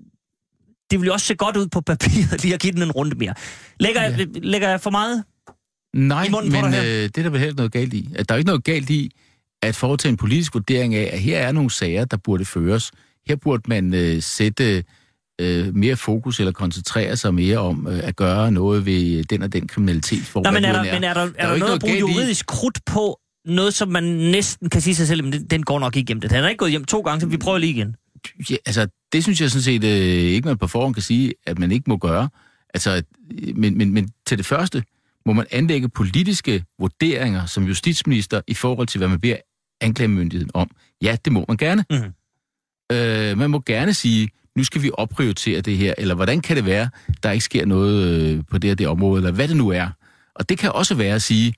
Speaker 1: det ville jo også se godt ud på papiret lige at give den en runde mere. Lægger, ja. lægger jeg for meget
Speaker 4: Nej,
Speaker 1: i munden på
Speaker 4: men
Speaker 1: dig her?
Speaker 4: øh, det er der vel heller noget galt i. At der er ikke noget galt i at foretage en politisk vurdering af, at her er nogle sager, der burde føres. Her burde man øh, sætte øh, mere fokus eller koncentrere sig mere om øh, at gøre noget ved den og den kriminalitet. For,
Speaker 1: Nå, men er der,
Speaker 4: end
Speaker 1: men er der, er
Speaker 4: jo
Speaker 1: der noget at bruge
Speaker 4: galt i-
Speaker 1: juridisk krudt på, noget som man næsten kan sige sig selv, men den, den går nok ikke hjem. Den er ikke gået hjem to gange, så vi prøver lige igen.
Speaker 4: Ja, altså, det synes jeg sådan set øh, ikke, man på forhånd kan sige, at man ikke må gøre. Altså, men, men, men til det første må man anlægge politiske vurderinger som justitsminister i forhold til, hvad man beder anklagemyndigheden om. Ja, det må man gerne.
Speaker 1: Mhm.
Speaker 4: Øh, man må gerne sige, nu skal vi opprioritere det her, eller hvordan kan det være, der ikke sker noget øh, på det og det område, eller hvad det nu er. Og det kan også være at sige,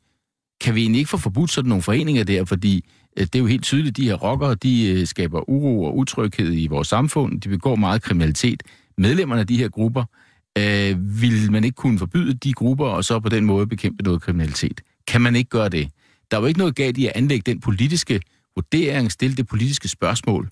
Speaker 4: kan vi egentlig ikke få forbudt sådan nogle foreninger der, fordi Øh, det er jo helt tydeligt, de her rockere, de øh, skaber uro og utryghed i vores samfund, de begår meget kriminalitet. Medlemmerne af de her grupper, øh, vil man ikke kunne forbyde de grupper, og så på den måde bekæmpe noget kriminalitet. Kan man ikke gøre det? Der er jo ikke noget galt i at anlægge den politiske vurdering, stille det politiske spørgsmål.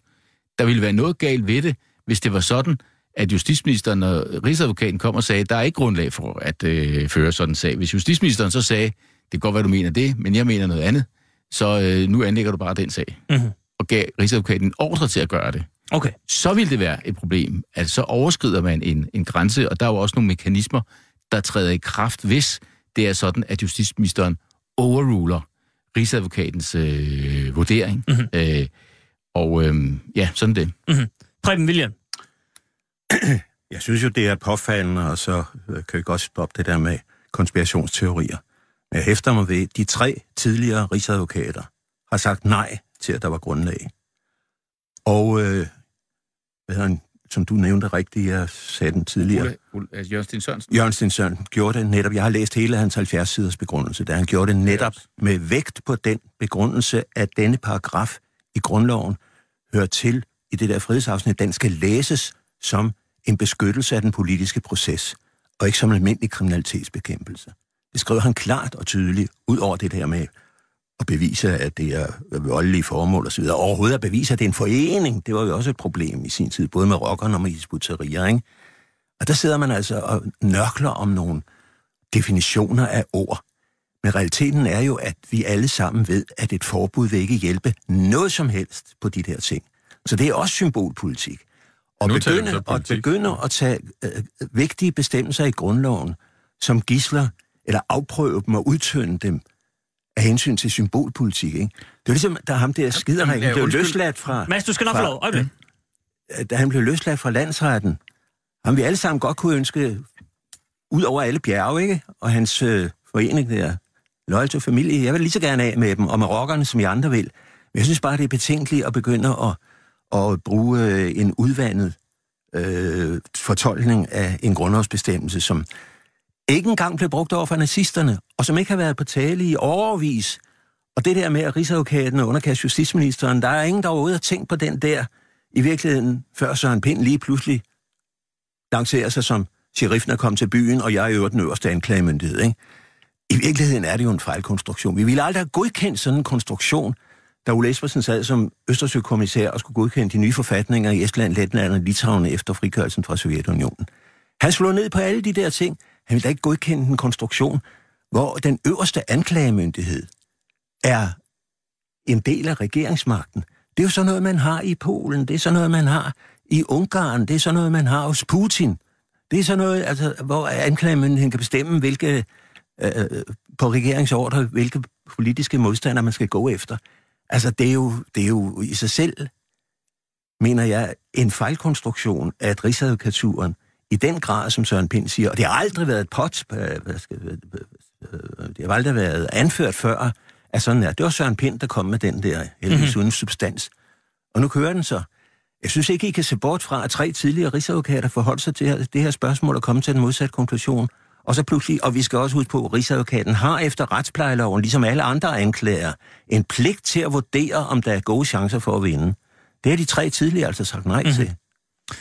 Speaker 4: Der ville være noget galt ved det, hvis det var sådan, at justitsministeren og rigsadvokaten kom og sagde, der er ikke grundlag for at øh, føre sådan en sag. Hvis justitsministeren så sagde, det kan godt være, du mener det, men jeg mener noget andet, så øh, nu anlægger du bare den sag.
Speaker 1: Mhm.
Speaker 4: Og gav rigsadvokaten en ordre til at gøre det.
Speaker 1: Okay.
Speaker 4: Så vil det være et problem, at så overskrider man en, en grænse, og der er jo også nogle mekanismer, der træder i kraft, hvis det er sådan, at justitsministeren overruler rigsadvokatens øh, vurdering.
Speaker 1: Mhm.
Speaker 4: Øh, og øh, ja, sådan det.
Speaker 1: Preben William.
Speaker 3: Jeg synes jo, det er påfaldende, og så øh, kan vi godt stoppe det der med konspirationsteorier. Jeg hæfter mig ved, at de tre tidligere rigsadvokater har sagt nej til, at der var grundlag. Og, øh, hvad han, som du nævnte rigtigt, jeg sagde den tidligere,
Speaker 4: altså Jørgen Sten Sørensen.
Speaker 3: Jørgen Stensøren gjorde det netop, jeg har læst hele hans 70-siders begrundelse, da han gjorde det netop med vægt på den begrundelse, at denne paragraf i grundloven hører til i det der frihedsafsnit, den skal læses som en beskyttelse af den politiske proces, og ikke som en almindelig kriminalitetsbekæmpelse. Det skriver han klart og tydeligt, ud over det der med at bevise, at det er voldelige formål osv. Overhovedet at bevise, at det er en forening, det var jo også et problem i sin tid, både med rockerne og med isbuterier, ikke? Og der sidder man altså og nørkler om nogle definitioner af ord. Men realiteten er jo, at vi alle sammen ved, at et forbud vil ikke hjælpe noget som helst på de der ting. Så det er også symbolpolitik. Og
Speaker 2: Nu
Speaker 3: begynde, og begynde at tage øh, vigtige bestemmelser i grundloven som gisler, eller afprøve dem og udtønde dem af hensyn til symbolpolitik. Ikke? Det er ligesom, da ham der skider, han
Speaker 2: ja,
Speaker 3: blev løsladt fra
Speaker 1: Mads, du skal nok
Speaker 3: fra-
Speaker 1: få lov. Øjeblik.
Speaker 3: da han blev løsladt fra landsretten, ham vi alle sammen godt kunne ønske ud over alle bjerge, ikke? Og hans øh, forening der, Loyal to Familie, jeg vil lige så gerne af med dem, og med rockerne, som jeg andre vil. Men jeg synes bare, det er betænkeligt at begynde at, at bruge øh, en udvandet øh, fortolkning af en grundlovsbestemmelse, som ikke engang blev brugt over for nazisterne, og som ikke har været på tale i overvis. Og det der med, at Rigsadvokaten og underkast justitsministeren, der er ingen, der overhovedet har tænkt på den der, i virkeligheden, før Søren Pind lige pludselig lancerer sig som sheriffen er kommet til byen, og jeg er jo den øverste anklagemyndighed. Ikke? I virkeligheden er det jo en fejlkonstruktion. Vi ville aldrig have godkendt sådan en konstruktion, da Ole Espersen sad som Østersøkommissær og skulle godkende de nye forfatninger i Estland, Letland og Litauen efter frigørelsen fra Sovjetunionen. Han slog ned på alle de der ting. Han vil da ikke godkende en konstruktion, hvor den øverste anklagemyndighed er en del af regeringsmagten. Det er jo sådan noget, man har i Polen, det er sådan noget, man har i Ungarn, det er sådan noget, man har hos Putin. Det er sådan noget, altså, hvor anklagemyndigheden kan bestemme, hvilke, øh, øh på regeringsordre, hvilke politiske modstandere man skal gå efter. Altså, det er jo, det er jo i sig selv, mener jeg, en fejlkonstruktion at rigsadvokaturen i den grad, som Søren Pind siger, og det har aldrig været et pot, øh, det har aldrig været anført før, at sådan er. Det var Søren Pind, der kom med den der heldigvis uden substans. Og nu kører den så. Jeg synes ikke, I kan se bort fra, at tre tidligere rigsadvokater forholdt sig til det her spørgsmål og komme til den modsatte konklusion. Og så pludselig, og vi skal også huske på, at rigsadvokaten har efter retsplejeloven, ligesom alle andre anklager, en pligt til at vurdere, om der er gode chancer for at vinde. Det har de tre tidligere altså sagt nej mm. til.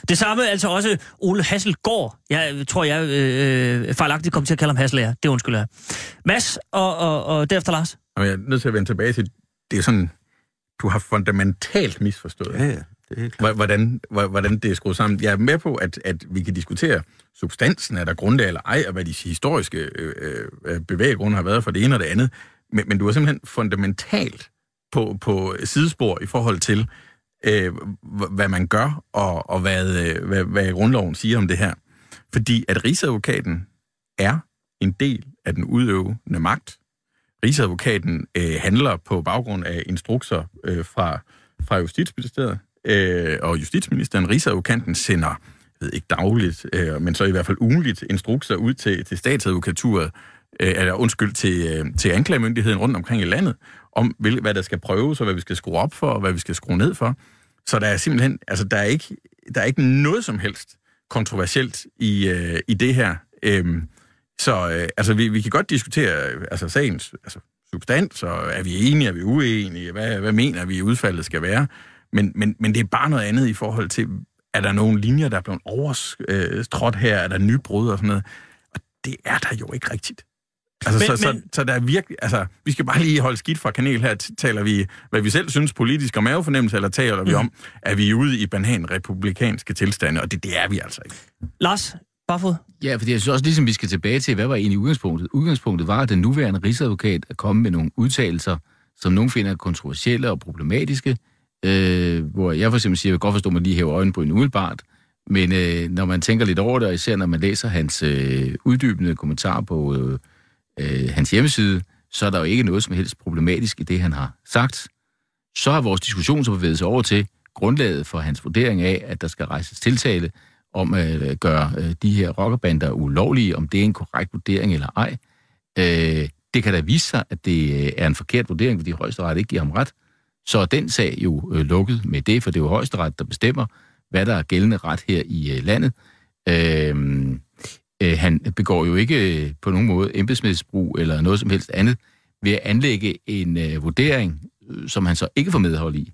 Speaker 1: Det samme altså også Ole Hasselgaard. Jeg tror, jeg øh, fejlagtigt kom til at kalde ham Hasselager. Det undskylder jeg. Mads og, og, og derefter Lars.
Speaker 2: Og jeg er nødt til at vende tilbage til, det er sådan, du har fundamentalt misforstået,
Speaker 3: Ja, ja, det er
Speaker 2: hvordan, hvordan det er skruet sammen. Jeg er med på, at, at vi kan diskutere substansen, er der grundlag eller ej, og hvad de historiske øh, øh, bevæggrunde har været for det ene og det andet. Men, men du er simpelthen fundamentalt på, på sidespor i forhold til, øh, hvad man gør, og, og hvad, øh, hvad, hvad grundloven siger om det her. Fordi at rigsadvokaten er en del af den udøvende magt. Rigsadvokaten øh, handler på baggrund af instrukser øh, fra, fra Justitsministeriet øh, og Justitsministeren. Rigsadvokaten sender, jeg ved ikke dagligt, øh, men så i hvert fald ugenligt instrukser ud til, til statsadvokaturet, øh, eller undskyld, til, øh, til anklagemyndigheden rundt omkring i landet, om hvil, hvad der skal prøves, og hvad vi skal skrue op for, og hvad vi skal skrue ned for. Så der er simpelthen, altså der er ikke, der er ikke noget som helst kontroversielt i, øh, i det her. Øhm, så øh, altså, vi, vi kan godt diskutere øh, altså, sagens altså, substans, og er vi enige, er vi uenige, hvad, hvad mener vi, udfaldet skal være. Men, men, men det er bare noget andet i forhold til, er der nogle linjer, der er blevet overtrådt øh, her, er der nybrud og sådan noget. Og det er der jo ikke rigtigt. Altså,
Speaker 1: Men-
Speaker 2: så,
Speaker 1: men-
Speaker 2: så, så der er virkelig, altså, vi skal bare lige holde skidt fra kanel her. Taler vi, hvad vi selv synes politisk og mavefornemmelse, eller taler vi om, at vi er ude i bananrepublikanske tilstande, og det, det er vi altså ikke.
Speaker 1: Lars Barfod.
Speaker 4: Ja, fordi jeg synes også, ligesom vi skal tilbage til, hvad var egentlig udgangspunktet? Udgangspunktet var, at den nuværende rigsadvokat er kommet med nogle udtalelser, som nogen finder kontroversielle og problematiske, øh, hvor jeg for eksempel siger, at jeg godt forstå, at man lige hæver øjenbryn umiddelbart, men øh, når man tænker lidt over det, og især når man læser hans øh, uddybende kommentar på øh, øh, hans hjemmeside, så er der jo ikke noget som helst problematisk i det, han har sagt. Så har vores diskussion så bevæget sig over til grundlaget for hans vurdering af, at der skal rejses tiltale om at øh, gøre øh, de her rockerbander ulovlige, om det er en korrekt vurdering eller ej. Øh, det kan da vise sig, at det øh, er en forkert vurdering, fordi højesteret ikke giver ham ret. Så er den sag jo øh, lukket med det, for det er jo højesteret, der bestemmer, hvad der er gældende ret her i øh, landet. Øh, øh, han begår jo ikke øh, på nogen måde embedsmædsbrug eller noget som helst andet ved at anlægge en øh, vurdering, øh, som han så ikke får medhold i.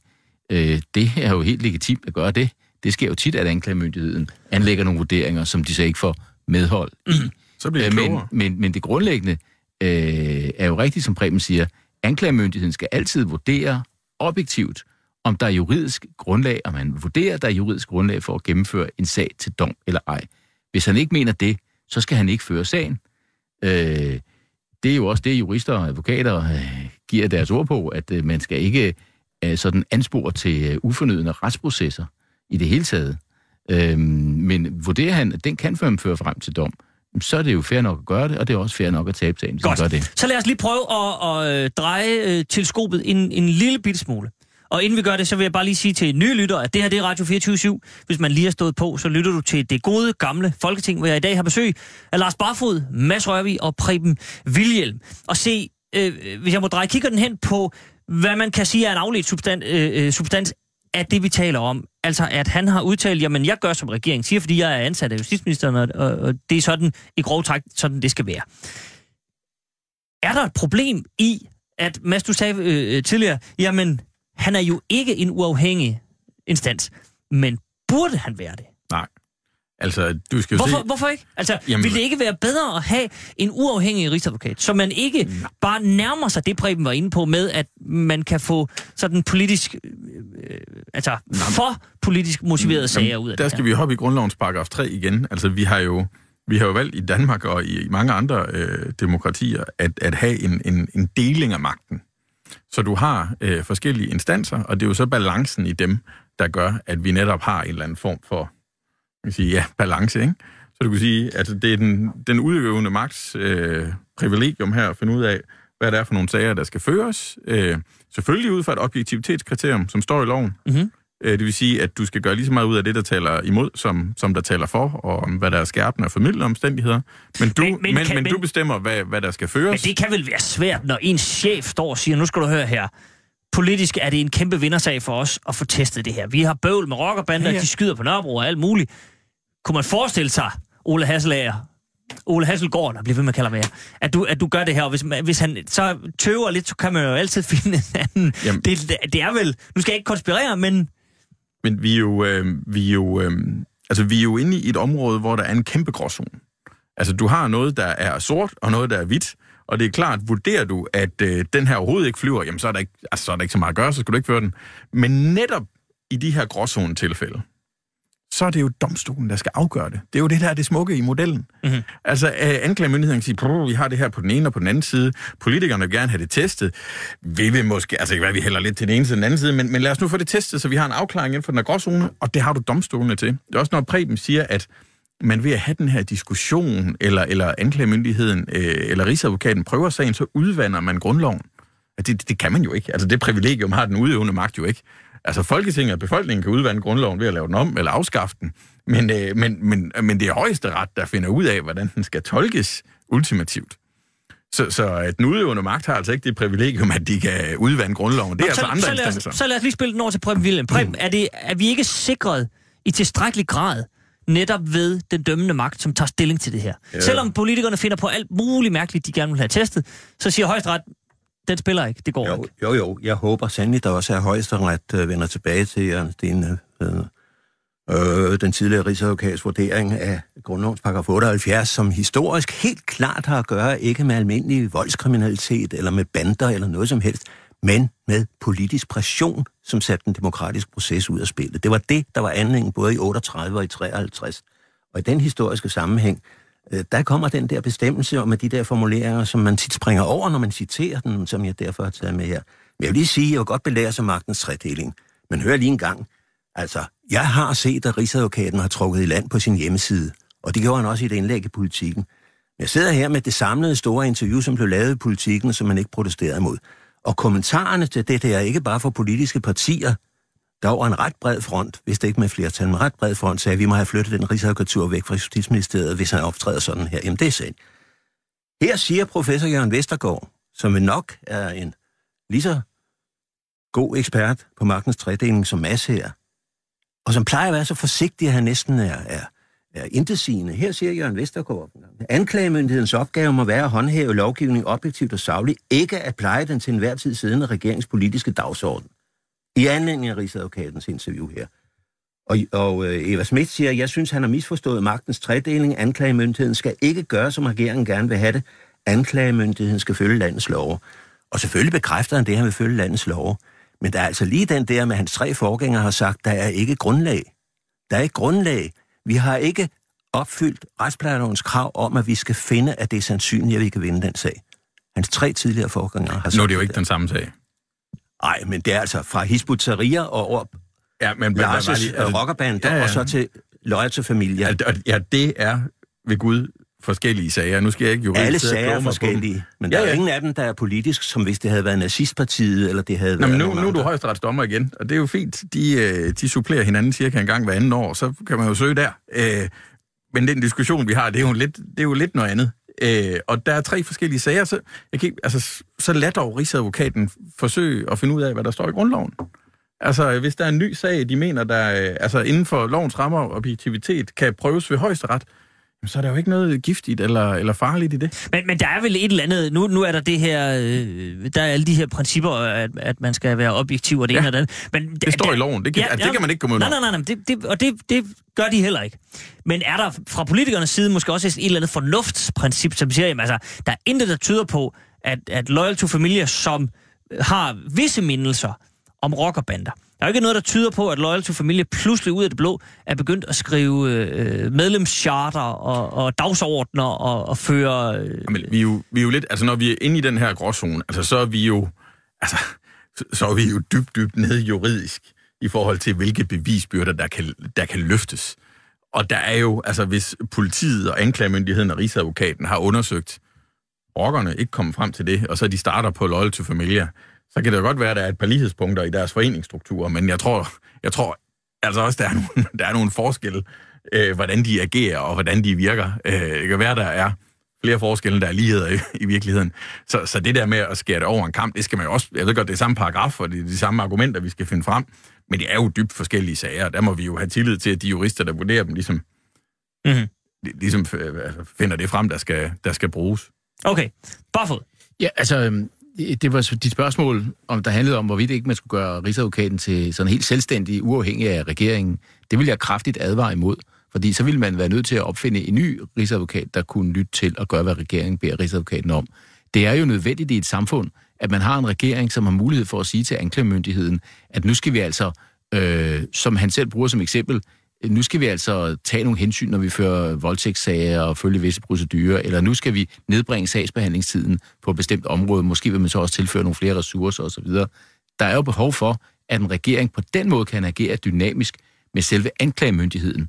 Speaker 4: Øh, det er jo helt legitimt at gøre det. Det sker jo tit, at anklagemyndigheden anlægger nogle vurderinger, som de så ikke får medhold i.
Speaker 2: Så bliver
Speaker 4: Øh, men, men, men det grundlæggende øh, er jo rigtigt, som Preben siger. Anklagemyndigheden skal altid vurdere objektivt, om der er juridisk grundlag, om man vurderer, der er juridisk grundlag for at gennemføre en sag til dom eller ej. Hvis han ikke mener det, så skal han ikke føre sagen. Øh, det er jo også det, jurister og advokater øh, giver deres ord på, at øh, man skal ikke øh, sådan anspore til øh, ufornødende retsprocesser i det hele taget. Øh, men vurderer han, at den kan føre frem til dom, så er det jo fair nok at gøre det, og det er også fair nok at tabe sagen, hvis
Speaker 1: Godt.
Speaker 4: gør det.
Speaker 1: Så lad os lige prøve at, at øh, dreje øh, teleskopet en, en lille bitte smule. Og inden vi gør det, så vil jeg bare lige sige til nye lyttere, at det her det er Radio 24 Hvis man lige har stået på, så lytter du til det gode, gamle Folketing, hvor jeg i dag har besøg af Lars Barfod, Mads Rørvig og Preben Vilhelm. Og se, øh, hvis jeg må dreje kigger den hen på, hvad man kan sige er en afledt substans, øh, øh, substans af det, vi taler om. Altså, at han har udtalt, jamen, jeg gør som regeringen siger, fordi jeg er ansat af justitsministeren, og, og, og det er sådan, i grov træk, sådan det skal være. Er der et problem i, at Mads, du sagde øh, øh tidligere, jamen, han er jo ikke en uafhængig instans, men burde han være det?
Speaker 2: Nej. Altså, du skal jo
Speaker 1: Hvorfor,
Speaker 2: se...
Speaker 1: hvorfor ikke? Altså, Jamen,
Speaker 2: Jamen-
Speaker 1: vil det ikke være bedre at have en uafhængig rigsadvokat, så man ikke bare nærmer sig det, Preben var inde på, med at man kan få sådan politisk, øh, øh, altså for politisk motiverede sager ud af
Speaker 2: der
Speaker 1: det
Speaker 2: skal
Speaker 1: her.
Speaker 2: vi hoppe i grundlovens paragraf 3 igen. Altså, vi har jo, vi har jo valgt i Danmark og i, i mange andre øh, demokratier at, at have en, en, en deling af magten. Så du har øh, forskellige instanser, og det er jo så balancen i dem, der gør, at vi netop har en eller anden form for kan sige, ja, balance. Ikke? Så du kan sige, at det er den, den udøvende magts øh, privilegium her at finde ud af, hvad det er for nogle sager, der skal føres. Øh, selvfølgelig ud fra et objektivitetskriterium, som står i loven.
Speaker 1: Mhm.
Speaker 2: Øh, det vil sige, at du skal gøre lige så meget ud af det, der taler imod, som, som der taler for, og om hvad der er skærpende og formidlende omstændigheder. Men du,
Speaker 1: Men-
Speaker 2: men,
Speaker 1: men
Speaker 2: men,
Speaker 1: kan-
Speaker 2: men,
Speaker 1: men-
Speaker 2: du bestemmer, hvad, hvad der skal
Speaker 1: Men
Speaker 2: føres.
Speaker 1: det kan vel være svært, når en chef står og siger, nu skal du høre her, politisk er det en kæmpe vindersag for os at få testet det her. Vi har bøvl med rockerbander, ja,
Speaker 2: Ja,
Speaker 1: de skyder på Nørrebro og alt muligt. Kunne man forestille sig, Ole Hasselager, Ole Hasselgaard, der bliver ved med at kalde her, at du, at du gør det her, og hvis, hvis han så tøver lidt, så kan man jo altid finde en anden.
Speaker 2: Jamen.
Speaker 1: Det, det er vel, nu skal jeg ikke konspirere, men
Speaker 2: men vi er jo, øh, vi er jo, øh, altså, vi er jo inde i et område, hvor der er en kæmpe gråzone. Altså, du har noget, der er sort, og noget, der er hvidt, og det er klart, vurderer du, at øh, den her overhovedet ikke flyver, jamen så er, der ikke, altså, så er der ikke så meget at gøre, så skal du ikke føre den. Men netop i de her gråzone-tilfælde, så er det jo domstolen, der skal afgøre det. Det er jo det, der er det smukke i modellen. Mm-hmm. Altså, øh, anklagemyndigheden siger, vi har det her på den ene og på den anden side. Politikerne vil gerne have det testet. Vi vil måske, altså ikke vi hælder lidt til den ene til den anden side, men, men lad os nu få det testet, så vi har en afklaring inden for den her gråzone, og det har du domstolene til. Det er også, når Preben siger, at man ved at have den her diskussion, eller, eller anklagemyndigheden, øh, eller rigsadvokaten prøver sagen, så udvander man grundloven. Det, det kan man jo ikke. Altså det privilegium har den udøvende magt jo ikke. Altså Folketinget og befolkningen kan udvande grundloven ved at lave den om eller afskaffe den, men, øh, men, men, men det er højeste ret, der finder ud af, hvordan den skal tolkes ultimativt. Så, så at den udøvende magt har altså ikke det privilegium, at de kan udvande grundloven. Det er Nå, altså så, andre så
Speaker 1: lad, os, så lad os lige spille den over til Preben Wilhelm. Preben, mm. er, det, er vi ikke sikret i tilstrækkelig grad netop ved den dømmende magt, som tager stilling til det her? Ja. Selvom politikerne finder på alt muligt mærkeligt, de gerne vil have testet, så siger højesteret, den spiller ikke. Det går
Speaker 3: jo,
Speaker 1: ikke.
Speaker 3: Jo, jo. Jeg håber sandelig, der også er højesteret øh, vender tilbage til Jørgen Sten, øh, øh, den tidligere rigsadvokats vurdering af grundlovens paragraf 78, som historisk helt klart har at gøre ikke med almindelig voldskriminalitet eller med bander eller noget som helst, men med politisk pression, som satte den demokratiske proces ud af spillet. Det var det, der var anledningen både i 38 og i 53. Og i den historiske sammenhæng, Øh, der kommer den der bestemmelse om, at de der formuleringer, som man tit springer over, når man citerer den, som jeg derfor har taget med her. Men jeg vil lige sige, at jeg vil godt belære sig magtens tredeling. Men hør lige en gang. Altså, jeg har set, at Rigsadvokaten har trukket i land på sin hjemmeside, og det gjorde han også i et indlæg i politikken. Jeg sidder her med det samlede store interview, som blev lavet i politikken, som man ikke protesterede imod. Og kommentarerne til det, det er ikke bare for politiske partier, der var en ret bred front, hvis det ikke med flertal, men ret bred front sagde, at vi må have flyttet den rigsadvokatur væk fra Justitsministeriet, hvis han optræder sådan her. Jamen, det er sandt. Her siger professor Jørgen Vestergaard, som nok er en lige så god ekspert på magtens tredeling som Mads her, og som plejer at være så forsigtig, at han næsten er, er, er intetsigende. Her siger Jørgen Vestergaard, anklagemyndighedens opgave må være at håndhæve lovgivning objektivt og savligt, ikke at pleje den til enhver tid siddende regeringspolitiske dagsorden i anledning af Rigsadvokatens interview her. Og, og øh, Eva Schmidt siger, jeg synes, han har misforstået magtens tredeling. Anklagemyndigheden skal ikke gøre, som regeringen gerne vil have det. Anklagemyndigheden skal følge landets love. Og selvfølgelig bekræfter han det, han vil følge landets love. Men der er altså lige den der med, hans tre forgængere har sagt, der er ikke grundlag. Der er ikke grundlag. Vi har ikke opfyldt retsplejelovens krav om, at vi skal finde, at det er sandsynligt, at vi kan vinde den sag. Hans tre tidligere forgængere har sagt
Speaker 2: Nu er det jo ikke den samme sag.
Speaker 3: Nej, men det er altså fra Hizbut Tahrir og over ja, men, Lars' lige, altså, rockerband, ja, ja. og så til Loyal til Familie.
Speaker 2: Ja, ja, det er ved Gud forskellige sager. Nu skal jeg ikke jo
Speaker 3: Alle sager er forskellige, men ja, der er ja. ingen af dem, der er politisk, som hvis det havde været nazistpartiet, eller det havde
Speaker 2: Nå,
Speaker 3: været
Speaker 2: men nu, nu er du højesteretsdommer igen, og det er jo fint. De, øh, de supplerer hinanden cirka en gang hver anden år, så kan man jo søge der. Øh, men den diskussion, vi har, det er jo lidt, det er jo lidt noget andet. Øh, og der er tre forskellige sager, så, jeg kan altså, så lad dog Rigsadvokaten forsøge at finde ud af, hvad der står i grundloven. Altså, hvis der er en ny sag, de mener, der øh, altså, inden for lovens rammer og objektivitet kan prøves ved højesteret, så er der jo ikke noget giftigt eller, eller farligt i det.
Speaker 1: Men, men der er vel et eller andet... Nu, nu er der det her... Øh, der er alle de her principper, at, at man skal være objektiv og det ja, ene og det
Speaker 2: Men det står der, i loven. Det kan, ja, altså, det kan man ikke komme ud
Speaker 1: Nej, nej, nej. nej det, det, og det, det gør de heller ikke. Men er der fra politikernes side måske også et eller andet fornuftsprincip, som siger, jamen altså, der er intet, der tyder på, at, at Loyal to Familia, som har visse mindelser om rockerbander, der er jo ikke noget, der tyder på, at Loyal to Familie pludselig ud af det blå er begyndt at skrive øh, øh medlemscharter og, og dagsordner og, og føre... Øh...
Speaker 2: Jamen, vi, er jo, vi er jo lidt... Altså, når vi er inde i den her gråzone, altså, så er vi jo... Altså, så er vi jo dybt, dybt nede juridisk i forhold til, hvilke bevisbyrder, der kan, der kan løftes. Og der er jo, altså hvis politiet og anklagemyndigheden og rigsadvokaten har undersøgt, rockerne ikke kommet frem til det, og så de starter på Loyal to Familia, så kan det jo godt være, at der er et par lighedspunkter i deres foreningsstruktur, men jeg tror, jeg tror altså også, der er nogle, der er nogle forskelle, øh, hvordan de agerer og hvordan de virker. Øh, det kan være, der er flere forskelle, der er ligheder i, i virkeligheden. Så, så det der med at skære det over en kamp, det skal man jo også... Jeg ved godt, det er samme paragraf, og det er de samme argumenter, vi skal finde frem, men det er jo dybt forskellige sager. Der må vi jo have tillid til, at de jurister, der vurderer dem, ligesom, mm-hmm. ligesom altså, finder det frem, der skal, der skal bruges.
Speaker 1: Okay. Barfod.
Speaker 4: Ja, altså, øhm, det var dit spørgsmål, om der handlede om, hvorvidt ikke man skulle gøre Rigsadvokaten til sådan helt selvstændig, uafhængig af regeringen. Det vil jeg kraftigt advare imod, fordi så ville man være nødt til at opfinde en ny Rigsadvokat, der kunne lytte til og gøre, hvad regeringen beder Rigsadvokaten om. Det er jo nødvendigt i et samfund, at man har en regering, som har mulighed for at sige til anklagemyndigheden, at nu skal vi altså, øh, som han selv bruger som eksempel, Øh, nu skal vi altså tage nogle hensyn, når vi fører voldtægtssager og følge visse procedurer, eller nu skal vi nedbringe sagsbehandlingstiden på et bestemt område. Måske vil man så også tilføre nogle flere ressourcer osv. Der er jo behov for, at en regering på den måde kan agere dynamisk med selve anklagemyndigheden.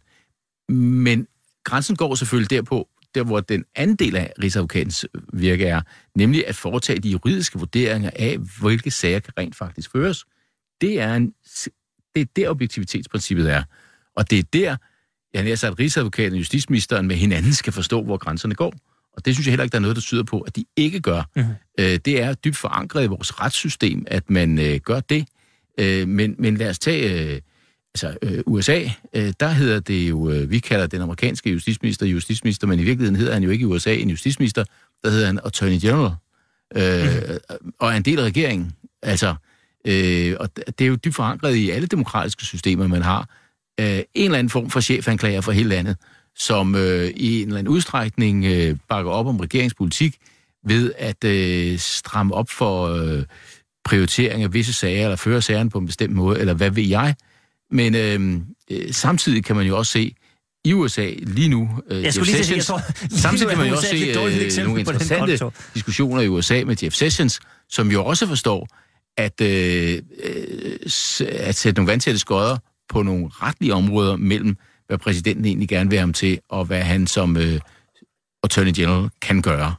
Speaker 4: Men grænsen går selvfølgelig derpå, der hvor den anden del af Rigsadvokatens virke er, nemlig at foretage de juridiske vurderinger af, hvilke sager kan rent faktisk føres. Det er, en, det er der objektivitetsprincippet er. Og det er der, jeg har sagt, at Rigsadvokaten og Justitsministeren med hinanden skal forstå, hvor grænserne går. Og det synes jeg heller ikke, der er noget, der tyder på, at de ikke gør. Mm-hmm. Øh, det er dybt forankret i vores retssystem, at man øh, gør det. Øh, men, men lad os tage øh, altså, øh, USA. Øh, der hedder det jo, øh, vi kalder den amerikanske justitsminister justitsminister, men i virkeligheden hedder han jo ikke i USA en justitsminister. Der hedder han Attorney General. Øh, mm-hmm. Og er en del af regeringen. Altså, øh, og det er jo dybt forankret i alle demokratiske systemer, man har øh, en eller anden form for chefanklager for hele landet, som øh, i en eller anden udstrækning øh, bakker op om regeringspolitik ved at øh, stramme op for øh, prioritering af visse sager, eller føre sagerne på en bestemt måde, eller hvad ved jeg. Men øh, øh, samtidig kan man jo også se, i USA lige nu...
Speaker 1: Øh, jeg skulle lige sige, jeg tror,
Speaker 4: samtidig kan man jo også se øh, nogle interessante diskussioner i USA med Jeff Sessions, som jo også forstår, at, øh, øh, at sætte nogle vandtætte skodder på nogle retlige områder mellem, hvad præsidenten egentlig gerne vil have ham til, og hvad han som øh, Attorney General kan gøre.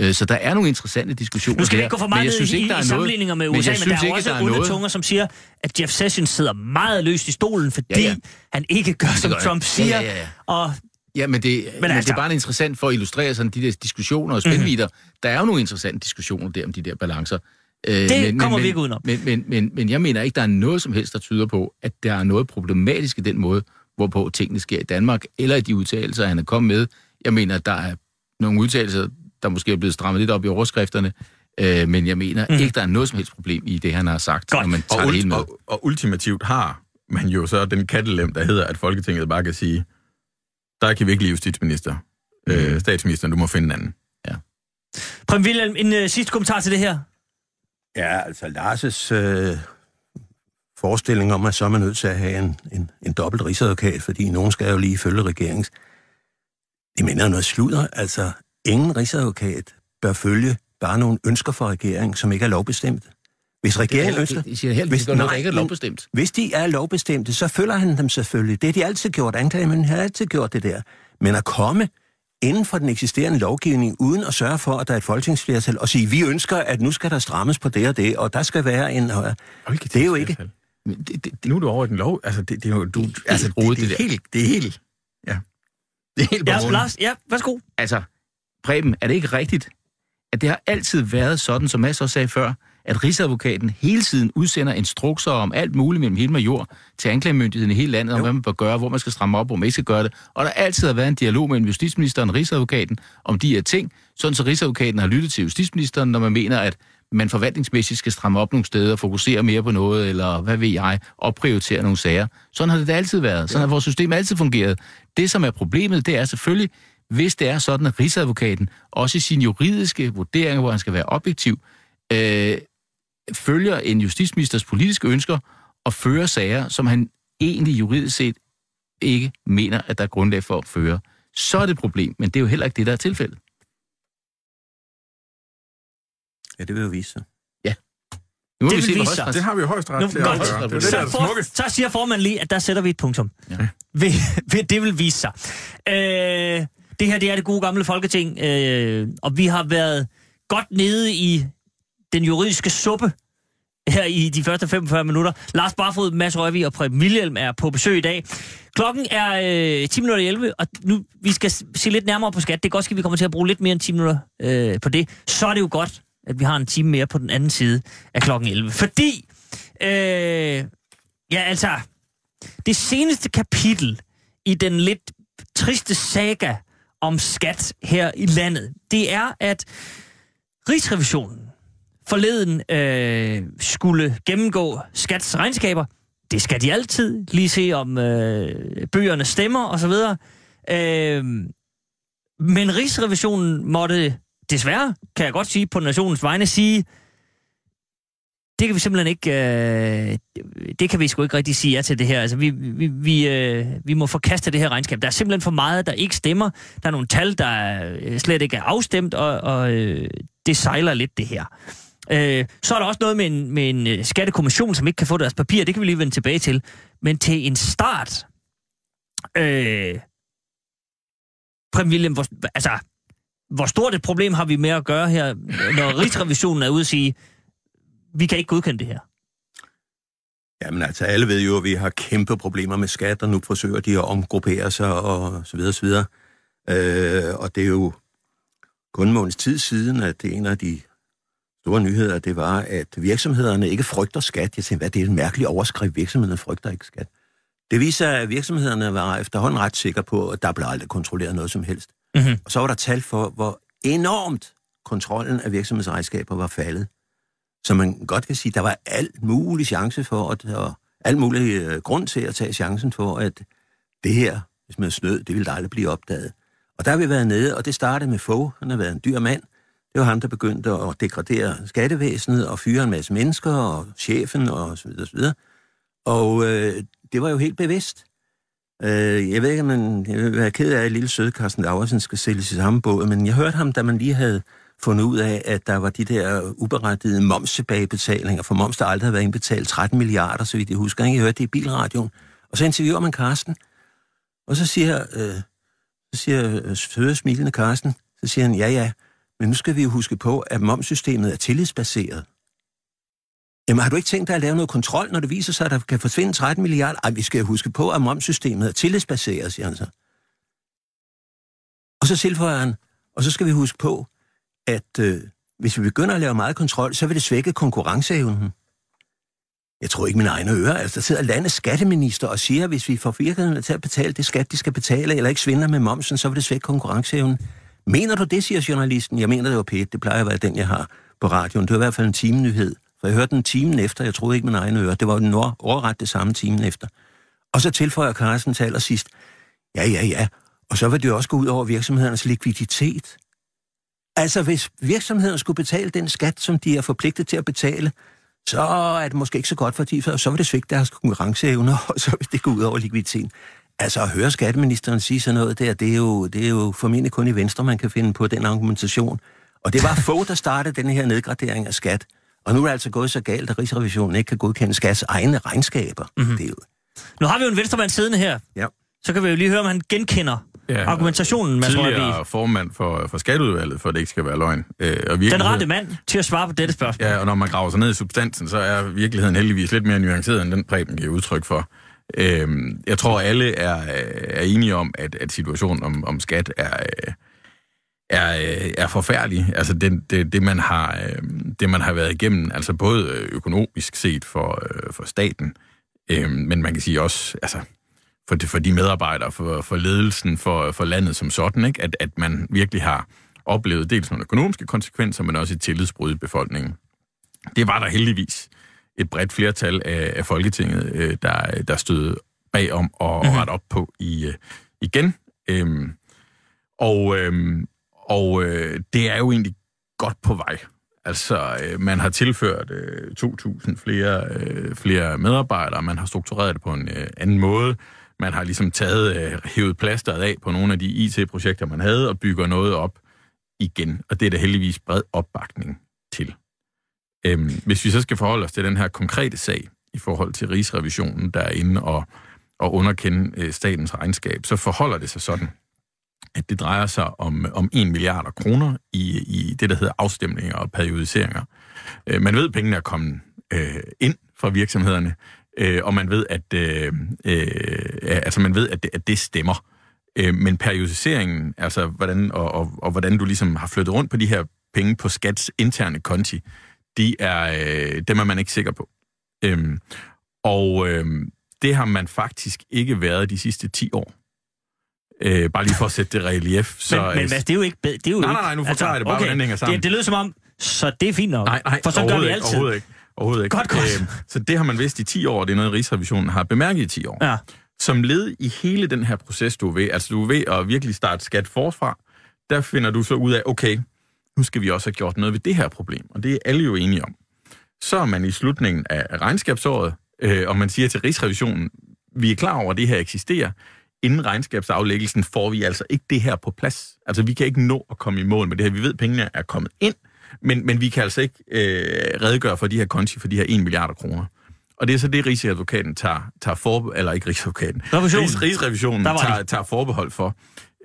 Speaker 4: Øh, så der er nogle interessante diskussioner
Speaker 1: Nu skal vi ikke gå for meget ned synes i, ikke, der i, i sammenligninger med USA, men, men der er ikke, også der er onde tunger, som siger, at Jeff Sessions sidder meget løst i stolen, fordi ja, ja. han ikke gør, som Trump siger. Ja, ja, ja. Og
Speaker 4: Ja, men det, men, men altså, det er bare interessant for at illustrere sådan de der diskussioner og spændvidder. Mm-hmm. Der er jo nogle interessante diskussioner der om de der balancer.
Speaker 1: Øh, det men, kommer men, vi ikke udenom.
Speaker 4: Men, men, men, men jeg mener ikke, der er noget som helst, der tyder på, at der er noget problematisk i den måde, hvorpå tingene sker i Danmark, eller i de udtalelser, han er kommet med. Jeg mener, at der er nogle udtalelser, der måske er blevet strammet lidt op i overskrifterne, øh, men jeg mener mm. ikke, der er noget som helst problem i det, han har sagt, Godt. når man tager og, det hele med.
Speaker 2: Og, og ultimativt har man jo så den kattelem, der hedder, at Folketinget bare kan sige, der kan vi ikke lide justitsminister. Mm. Øh, statsministeren, du må finde en anden.
Speaker 1: Ja. Prem Wilhelm, en uh, sidste kommentar til det her.
Speaker 3: Ja, altså Lars' øh, forestilling om, at så er man nødt til at have en, en, en dobbelt rigsadvokat, fordi nogen skal jo lige følge regerings. Det mener noget sludder. Altså, ingen rigsadvokat bør følge bare nogle ønsker fra regeringen, som ikke er lovbestemt. Hvis regeringen ønsker...
Speaker 4: De siger helt, hvis, nej, ikke er lovbestemt.
Speaker 3: Hvis de er lovbestemte, så følger han dem selvfølgelig. Det har de altid gjort. Anklagemyndigheden har altid gjort det der. Men at komme inden for den eksisterende lovgivning, uden at sørge for, at der er et folketingsflertal, og sige, vi ønsker, at nu skal der strammes på det og det, og der skal være en... Uh, det er jo ikke...
Speaker 2: Det, det, det, nu er du over i den lov. Altså, det, det er jo... Du, altså, det, det, det, det, er helt... Det er helt... Ja.
Speaker 1: Det er helt ja, Lars, ja, værsgo.
Speaker 4: Altså, Preben, er det ikke rigtigt, at det har altid været sådan, som Mads også sagde før, at Rigsadvokaten hele tiden udsender instrukser om alt muligt mellem himmel og jord til anklagemyndigheden i hele landet, om hvad man bør gøre, hvor man skal stramme op, hvor man ikke skal gøre det. Og der altid har været en dialog mellem justitsministeren og Rigsadvokaten om de her ting, sådan så Rigsadvokaten har lyttet til justitsministeren, når man mener, at man forvaltningsmæssigt skal stramme op nogle steder, fokusere mere på noget, eller hvad ved jeg, opprioritere nogle sager. Sådan har det altid været. Sådan har vores system altid fungeret. Det, som er problemet, det er selvfølgelig, hvis det er sådan, at Rigsadvokaten, også i sine juridiske vurderinger, hvor han skal være objektiv, øh, følger en justitsministers politiske ønsker og fører sager, som han egentlig juridisk set ikke mener, at der er grundlag for at føre, så er det et problem. Men det er jo heller ikke det, der er tilfældet.
Speaker 3: Ja, det vil jo vise sig.
Speaker 4: Ja.
Speaker 1: Nu det vi vil vise sig.
Speaker 2: Det har vi jo højst ret til
Speaker 1: at gøre. Det det, så, for, så siger formanden lige, at der sætter vi et punktum. Ja. Ved, ved, det vil vise sig. Øh, det her, det er det gode gamle folketing, øh, og vi har været godt nede i den juridiske suppe her i de første 45 minutter. Lars Barfod, Mads Røvig og Preben Wilhelm er på besøg i dag. Klokken er øh, 10 minutter 11, og nu vi skal se lidt nærmere på skat. Det er godt, at vi kommer til at bruge lidt mere end 10 minutter øh, på det. Så er det jo godt, at vi har en time mere på den anden side af klokken 11. Fordi, øh, ja altså, det seneste kapitel i den lidt triste saga om skat her i landet, det er, at Rigsrevisionen forleden øh, skulle gennemgå skats regnskaber. Det skal de altid. Lige se om øh, bøgerne stemmer osv. Øh, men Rigsrevisionen måtte desværre, kan jeg godt sige på nationens vegne, sige, det kan vi simpelthen ikke, øh, det kan vi sgu ikke rigtig sige ja til det her. Altså, vi, vi, vi, øh, vi må forkaste det her regnskab. Der er simpelthen for meget, der ikke stemmer. Der er nogle tal, der øh, slet ikke er afstemt, og, og øh, det sejler lidt det her. Øh, så er der også noget med en, med en øh, skattekommission, som ikke kan få deres papir. Det kan vi lige vende tilbage til. Men til en start... Øh, Prem William, hvor, altså, hvor stort et problem har vi med at gøre her, når Rigsrevisionen er ude og sige, vi kan ikke godkende det her?
Speaker 3: Jamen altså, alle ved jo, at vi har kæmpe problemer med skat, og nu forsøger de at omgruppere sig, og så videre, så videre. Øh, og det er jo kun måneds tid siden, at det er en af de store nyheder, det var, at virksomhederne ikke frygter skat. Jeg tænkte, hvad det er en mærkelig overskrift, virksomhederne frygter ikke skat. Det viser, at virksomhederne var efterhånden ret sikre på, at der blev aldrig kontrolleret noget som helst. Mm-hmm. Og så var der tal for, hvor enormt kontrollen af virksomhedsregnskaber var faldet. Så man godt kan sige, at der var alt mulig chance for, at, og alt mulig øh, grund til at tage chancen for, at det her, hvis man snød, det ville aldrig blive opdaget. Og der har vi været nede, og det startede med Fogh, han har været en dyr mand. Det var ham, der begyndte at degradere skattevæsenet og fyre en masse mennesker og chefen og så videre, så videre. Og øh, det var jo helt bevidst. Øh, jeg ved ikke, om man, jeg vil være ked af, at lille søde Carsten Laversen skal sælges i samme båd, men jeg hørte ham, da man lige havde fundet ud af, at der var de der uberettigede momstilbagebetalinger, for moms, der aldrig havde været indbetalt 13 milliarder, så vidt jeg husker. Jeg hørte det i bilradioen. Og så interviewer man Carsten, og så siger, øh, så siger øh, søde smilende Carsten, så siger han, ja ja, men nu skal vi jo huske på, at momssystemet er tillidsbaseret. Jamen har du ikke tænkt dig at lave noget kontrol, når det viser sig, at der kan forsvinde 13 milliarder? Ej, vi skal huske på, at momssystemet er tillidsbaseret, siger han så. Og så tilføjer han, og så skal vi huske på, at øh, hvis vi begynder at lave meget kontrol, så vil det svække konkurrenceevnen. Jeg tror ikke mine egne ører. Altså, der sidder landets skatteminister og siger, at hvis vi får virksomhederne til at betale det skat, de skal betale, eller ikke svinder med momsen, så vil det svække konkurrenceevnen. Mener du det, siger journalisten? Jeg mener, det var pæt. Det plejer at være den, jeg har på radioen. Det var i hvert fald en timenyhed. For jeg hørte den timen efter. Jeg troede ikke mine egne ører. Det var den overret det samme timen efter. Og så tilføjer Carsten til allersidst, ja, ja, ja. Og så vil det jo også gå ud over virksomhedernes likviditet. Altså, hvis virksomheden skulle betale den skat, som de er forpligtet til at betale, så er det måske ikke så godt for de, for så vil det svigte deres konkurrenceevne, og så vil det gå ud over likviditeten. Altså, at høre skatteministeren sige sådan noget der, det er jo, det er jo formentlig kun i Venstre, man kan finde på den argumentation. Og det var få, der startede den her nedgradering af skat. Og nu er det altså gået så galt, at Rigsrevisionen ikke kan godkende skats egne regnskaber. Mm-hmm. Det er jo...
Speaker 1: Nu har vi jo en venstremand siddende her.
Speaker 3: Ja.
Speaker 1: Så kan vi jo lige høre, om han genkender ja, argumentationen, Mads
Speaker 2: Tidligere formand for, for skatteudvalget, for at det ikke skal være løgn.
Speaker 1: Øh, og Den rette mand til at svare på dette spørgsmål.
Speaker 2: Ja, og når man graver sig ned i substansen, så er virkeligheden heldigvis lidt mere nuanceret, end den Preben giver udtryk for. Øh, jeg tror, alle er, er enige om, at, at situationen om, om skat er... Er, er forfærdelig. Altså det, det, det, man har, øhm, det, man har været igennem, altså både økonomisk set for, øh, for staten, øh, men man kan sige også, altså for, de, for de medarbejdere, for, for ledelsen, for, for landet som sådan, ikke? At, at man virkelig har oplevet dels nogle økonomiske konsekvenser, men også et tillidsbrud i befolkningen. Det var der heldigvis et bredt flertal af, af Folketinget, øh, der, der stod bag om at mm-hmm. rette op på i, øh, igen. Øhm, og øhm, og øh, det er jo egentlig godt på vej. Altså, øh, man har tilført øh, 2.000 flere, øh, flere medarbejdere, man har struktureret det på en øh, anden måde, man har ligesom taget, øh, hævet plasteret af på nogle af de IT-projekter, man havde, og bygger noget op igen. Og det er der heldigvis bred opbakning til. Øhm, hvis vi så skal forholde os til den her konkrete sag i forhold til Rigsrevisionen, der er inde og, og underkende øh, statens regnskab, så forholder det sig sådan, at det drejer sig om, om 1 milliarder kroner i, i det, der hedder afstemninger og periodiseringer. Øh, man ved, at pengene er kommet øh, ind fra virksomhederne, øh, og man ved, at, øh, øh, altså man ved, at, det, at det stemmer. Øh, men periodiseringen, altså hvordan, og, og, og hvordan du ligesom har flyttet rundt på de her penge på skats interne konti, de er, øh, dem er man ikke sikker på. Øh, og øh, det har man faktisk ikke været de sidste 10 år. Øh, bare lige for at sætte det relief.
Speaker 1: Så, men, men Mads, det er jo ikke... Det er jo
Speaker 2: nej, nej, nej, nu forklarer altså, jeg det bare, okay, hvordan det hænger sammen.
Speaker 1: Det, det lyder som om, Så det er fint nok.
Speaker 2: Nej, nej,
Speaker 1: For så gør vi altid.
Speaker 2: Overhovedet ikke. Overhovedet ikke.
Speaker 1: Godt, godt.
Speaker 2: Øhm, så det har man vidst i 10 år, og det er noget, Rigsrevisionen har bemærket i 10 år.
Speaker 1: Ja.
Speaker 2: Som led i hele den her proces, du er ved, altså du er ved at virkelig starte skat forfra, der finder du så ud af, okay, nu skal vi også have gjort noget ved det her problem, og det er alle jo enige om. Så er man i slutningen af regnskabsåret, øh, og man siger til Rigsrevisionen, vi er klar over, at det her eksisterer. Inden regnskabsaflæggelsen får vi altså ikke det her på plads. Altså, vi kan ikke nå at komme i mål med det her. Vi ved, at pengene er kommet ind, men, men vi kan altså ikke øh, redegøre for de her konti for de her 1 milliarder kroner. Og det er så det, Rigsadvokaten tager, tager for, eller ikke Rigsadvokaten. Rigs, Rigsrevisionen tager, tager forbehold for.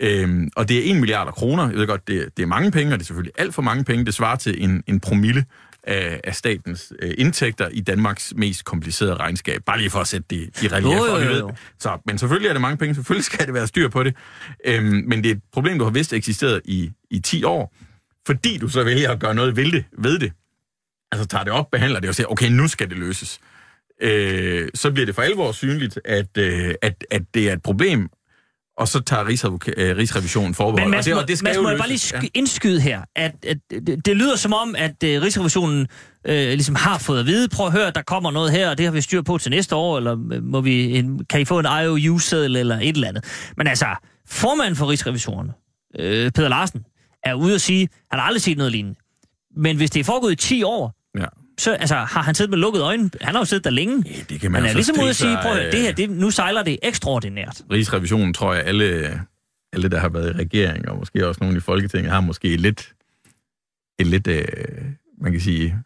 Speaker 2: Øhm, og det er 1 milliarder kroner. Jeg ved godt, det, det er mange penge, og det er selvfølgelig alt for mange penge. Det svarer til en, en promille af, af statens øh, indtægter i Danmarks mest komplicerede regnskab. Bare lige for at sætte det i relief.
Speaker 1: Jo, jo, jo, jo.
Speaker 2: Så, men selvfølgelig er det mange penge. Selvfølgelig skal det være styr på det. Øhm, men det er et problem, du har vidst eksisteret i, i 10 år, fordi du så vælger at gøre noget ved det. Ved det. Altså tager det op, behandler det og siger, okay, nu skal det løses. Øh, så bliver det for alvor synligt, at, øh, at, at det er et problem, og så tager Rigsadvoka- øh, Rigsrevisionen forbehold.
Speaker 1: Men Mads,
Speaker 2: og det, og det skal
Speaker 1: Mads, må jeg bare lige sk- indskyde her, at, at det, det lyder som om, at uh, Rigsrevisionen øh, ligesom har fået at vide, prøv at høre, der kommer noget her, og det har vi styr på til næste år, eller må vi en, kan I få en IOU-seddel eller et eller andet. Men altså, formanden for Rigsrevisionen, øh, Peter Larsen, er ude at sige, han har aldrig set noget lignende. Men hvis det er foregået i 10 år,
Speaker 2: Ja.
Speaker 1: Så altså, har han siddet med lukkede øjne. Han har jo siddet der længe.
Speaker 2: Ja, det kan man jo
Speaker 1: er ligesom ude at sige,
Speaker 2: sig,
Speaker 1: prøv at
Speaker 2: øh,
Speaker 1: det her, det, nu sejler det ekstraordinært.
Speaker 2: Rigsrevisionen, tror jeg, alle, alle, der har været i regering, og måske også nogle i Folketinget, har måske lidt, et lidt, øh, man kan sige,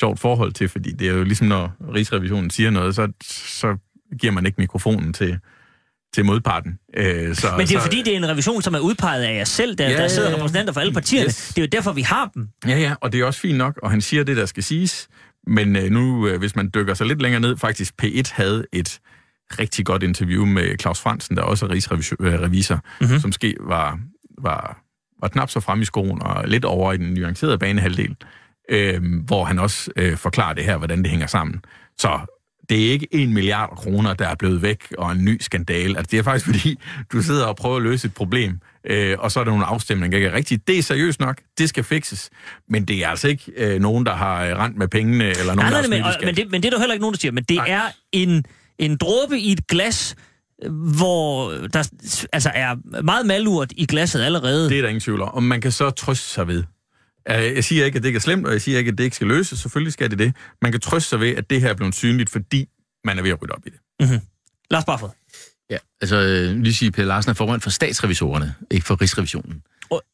Speaker 2: sjovt forhold til, fordi det er jo ligesom, når Rigsrevisionen siger noget, så, så giver man ikke mikrofonen til, til modparten. Øh, så,
Speaker 1: Men det er jo
Speaker 2: så,
Speaker 1: fordi, det er en revision, som er udpeget af jer selv. Der,
Speaker 2: Ja,
Speaker 1: der sidder
Speaker 2: ja, ja.
Speaker 1: repræsentanter for alle partierne.
Speaker 2: Yes.
Speaker 1: Det er jo derfor, vi har dem.
Speaker 2: Ja, ja, og det er også fint nok, og han siger det, der skal siges. Men øh, nu, øh, hvis man dykker sig lidt længere ned, faktisk P1 havde et rigtig godt interview med Claus Fransen, der også er rigsrevisor,
Speaker 1: Mhm.
Speaker 2: mm-hmm. som måske var, var, var knap så frem i skoen og lidt over i den nuancerede banehalvdel, øh, hvor han også øh, forklarer det her, hvordan det hænger sammen. Så det er ikke en milliard kroner, der er blevet væk, og en ny skandale. Altså, det er faktisk fordi, du sidder og prøver at løse et problem, øh, og så er der nogle afstemninger, der ikke er rigtigt. Det er seriøst nok, det skal fikses. Men det er altså ikke øh, nogen, der har øh, rent med pengene, eller nogen,
Speaker 1: Nej,
Speaker 2: der
Speaker 1: nej, men, men, det, men det er der heller ikke nogen, der siger. Men det
Speaker 2: Nej.
Speaker 1: er en, en dråbe i et glas, øh, hvor der altså er meget malurt i glasset allerede.
Speaker 2: Det er der ingen tvivl om. Og man kan så trøste sig ved. Øh, Jeg siger ikke, at det ikke er slemt, og jeg siger ikke, at det ikke skal løses. Selvfølgelig skal det det. Man kan trøste sig ved, at det her er blevet synligt, fordi man er ved at rydde op i det.
Speaker 1: Lars Barfod.
Speaker 4: Ja, altså øh, lige sige, Peter Larsen er formand for statsrevisorerne, ikke for Rigsrevisionen.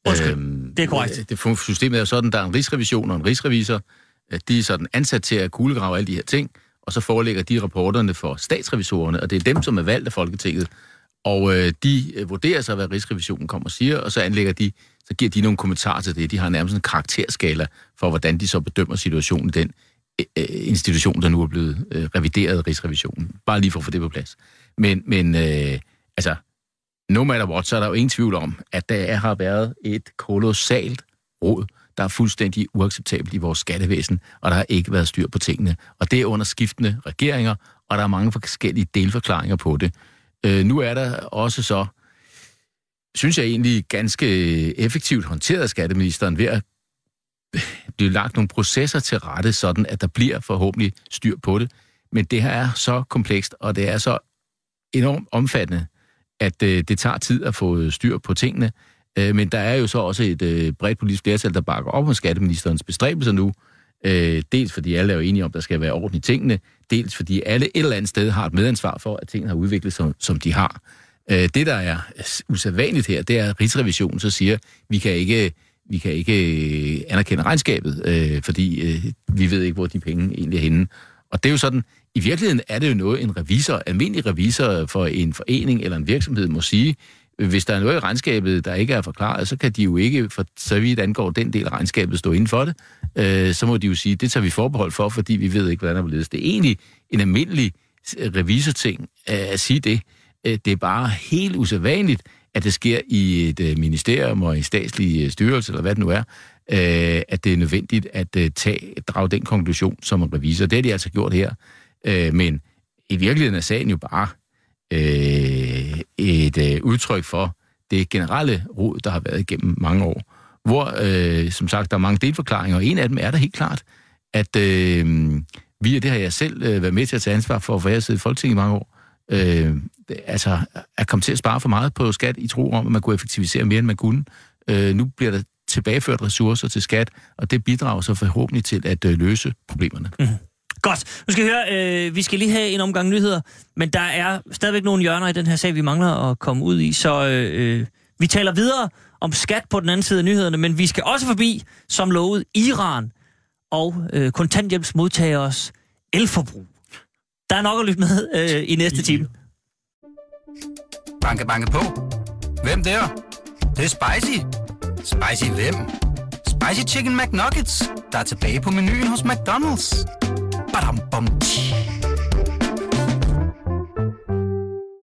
Speaker 1: Undskyld.
Speaker 4: Øhm,
Speaker 1: det er korrekt.
Speaker 4: Det, systemet er jo sådan, der er en rigsrevision og en rigsrevisor. at De er sådan ansat til at kuglegrave alle de her ting, og så forelægger de rapporterne for statsrevisorerne, og det er dem, som er valgt af Folketinget. Og øh, de øh, vurderer så, hvad Rigsrevisionen kommer og siger, og så anlægger de, så giver de nogle kommentarer til det. De har nærmest en karakterskala for, hvordan de så bedømmer situationen i den øh, øh, institution, der nu er blevet øh, revideret af Rigsrevisionen. Bare lige for at få det på plads. Men, men øh, altså, no matter what, så er der jo ingen tvivl om, at der har været et kolossalt råd, der er fuldstændig uacceptabelt i vores skattevæsen, og der har ikke været styr på tingene. Og det er under skiftende regeringer, og der er mange forskellige delforklaringer på det. Øh, nu er der også så, synes jeg egentlig, ganske effektivt håndteret af skatteministeren ved at blive lagt nogle processer til rette, sådan at der bliver forhåbentlig styr på det. Men det her er så komplekst, og det er så enormt omfattende, at øh, det tager tid at få styr på tingene. Øh, men der er jo så også et øh, bredt politisk flertal, der bakker op om skatteministerens bestræbelser nu. Øh, Øh, dels fordi alle er jo enige om, at der skal være orden i tingene, dels fordi alle et eller andet sted har et medansvar for, at tingene har udviklet sig, som de har. Øh, det, der er usædvanligt her, det er, at Rigsrevisionen så siger, vi kan ikke, vi kan ikke øh, anerkende regnskabet, øh, fordi øh, vi ved ikke, hvor de penge egentlig er henne. Og det er jo sådan, i virkeligheden er det jo noget, en revisor, almindelig revisor for en forening eller en virksomhed må sige, hvis der er noget i regnskabet, der ikke er forklaret, så kan de jo ikke, for så vidt angår den del af regnskabet, stå inden for det. Øh, så må de jo sige, det tager vi forbehold for, fordi vi ved ikke, hvordan der vil ledes. Det er egentlig en almindelig øh, revisorting øh, at sige det. Øh, det er bare helt usædvanligt, at det sker i et ministerium og i en statslig styrelse, eller hvad det nu er, øh, at det er nødvendigt at øh, tage, drage den konklusion som en revisor. Det har de altså gjort her. Øh, men i virkeligheden er sagen jo bare øh, et øh, udtryk for det generelle rod, der har været igennem mange år, hvor, øh, som sagt, der er mange delforklaringer, og en af dem er der helt klart, at øh, vi, og det har jeg selv øh, været med til at tage ansvar for, for jeg har siddet i Folketinget i mange år, øh, altså at komme til at spare for meget på skat i tro om, at man kunne effektivisere mere, end man kunne. Øh, nu bliver der tilbageført ressourcer til skat, og det bidrager så forhåbentlig til at øh, løse problemerne. Mm.
Speaker 1: Godt. Nu skal vi høre, øh, vi skal lige have en omgang nyheder, men der er stadigvæk nogle hjørner i den her sag, vi mangler at komme ud i, så øh, øh, vi taler videre om skat på den anden side af nyhederne, men vi skal også forbi, som lovet, Iran og øh, kontanthjælpsmodtageres elforbrug. Der er nok at lytte med øh, i næste time.
Speaker 5: Banke, banke på. Hvem der? Det, det er spicy. Spicy hvem? Spicy Chicken McNuggets, der er tilbage på menuen hos McDonald's. Badum, bom, tji.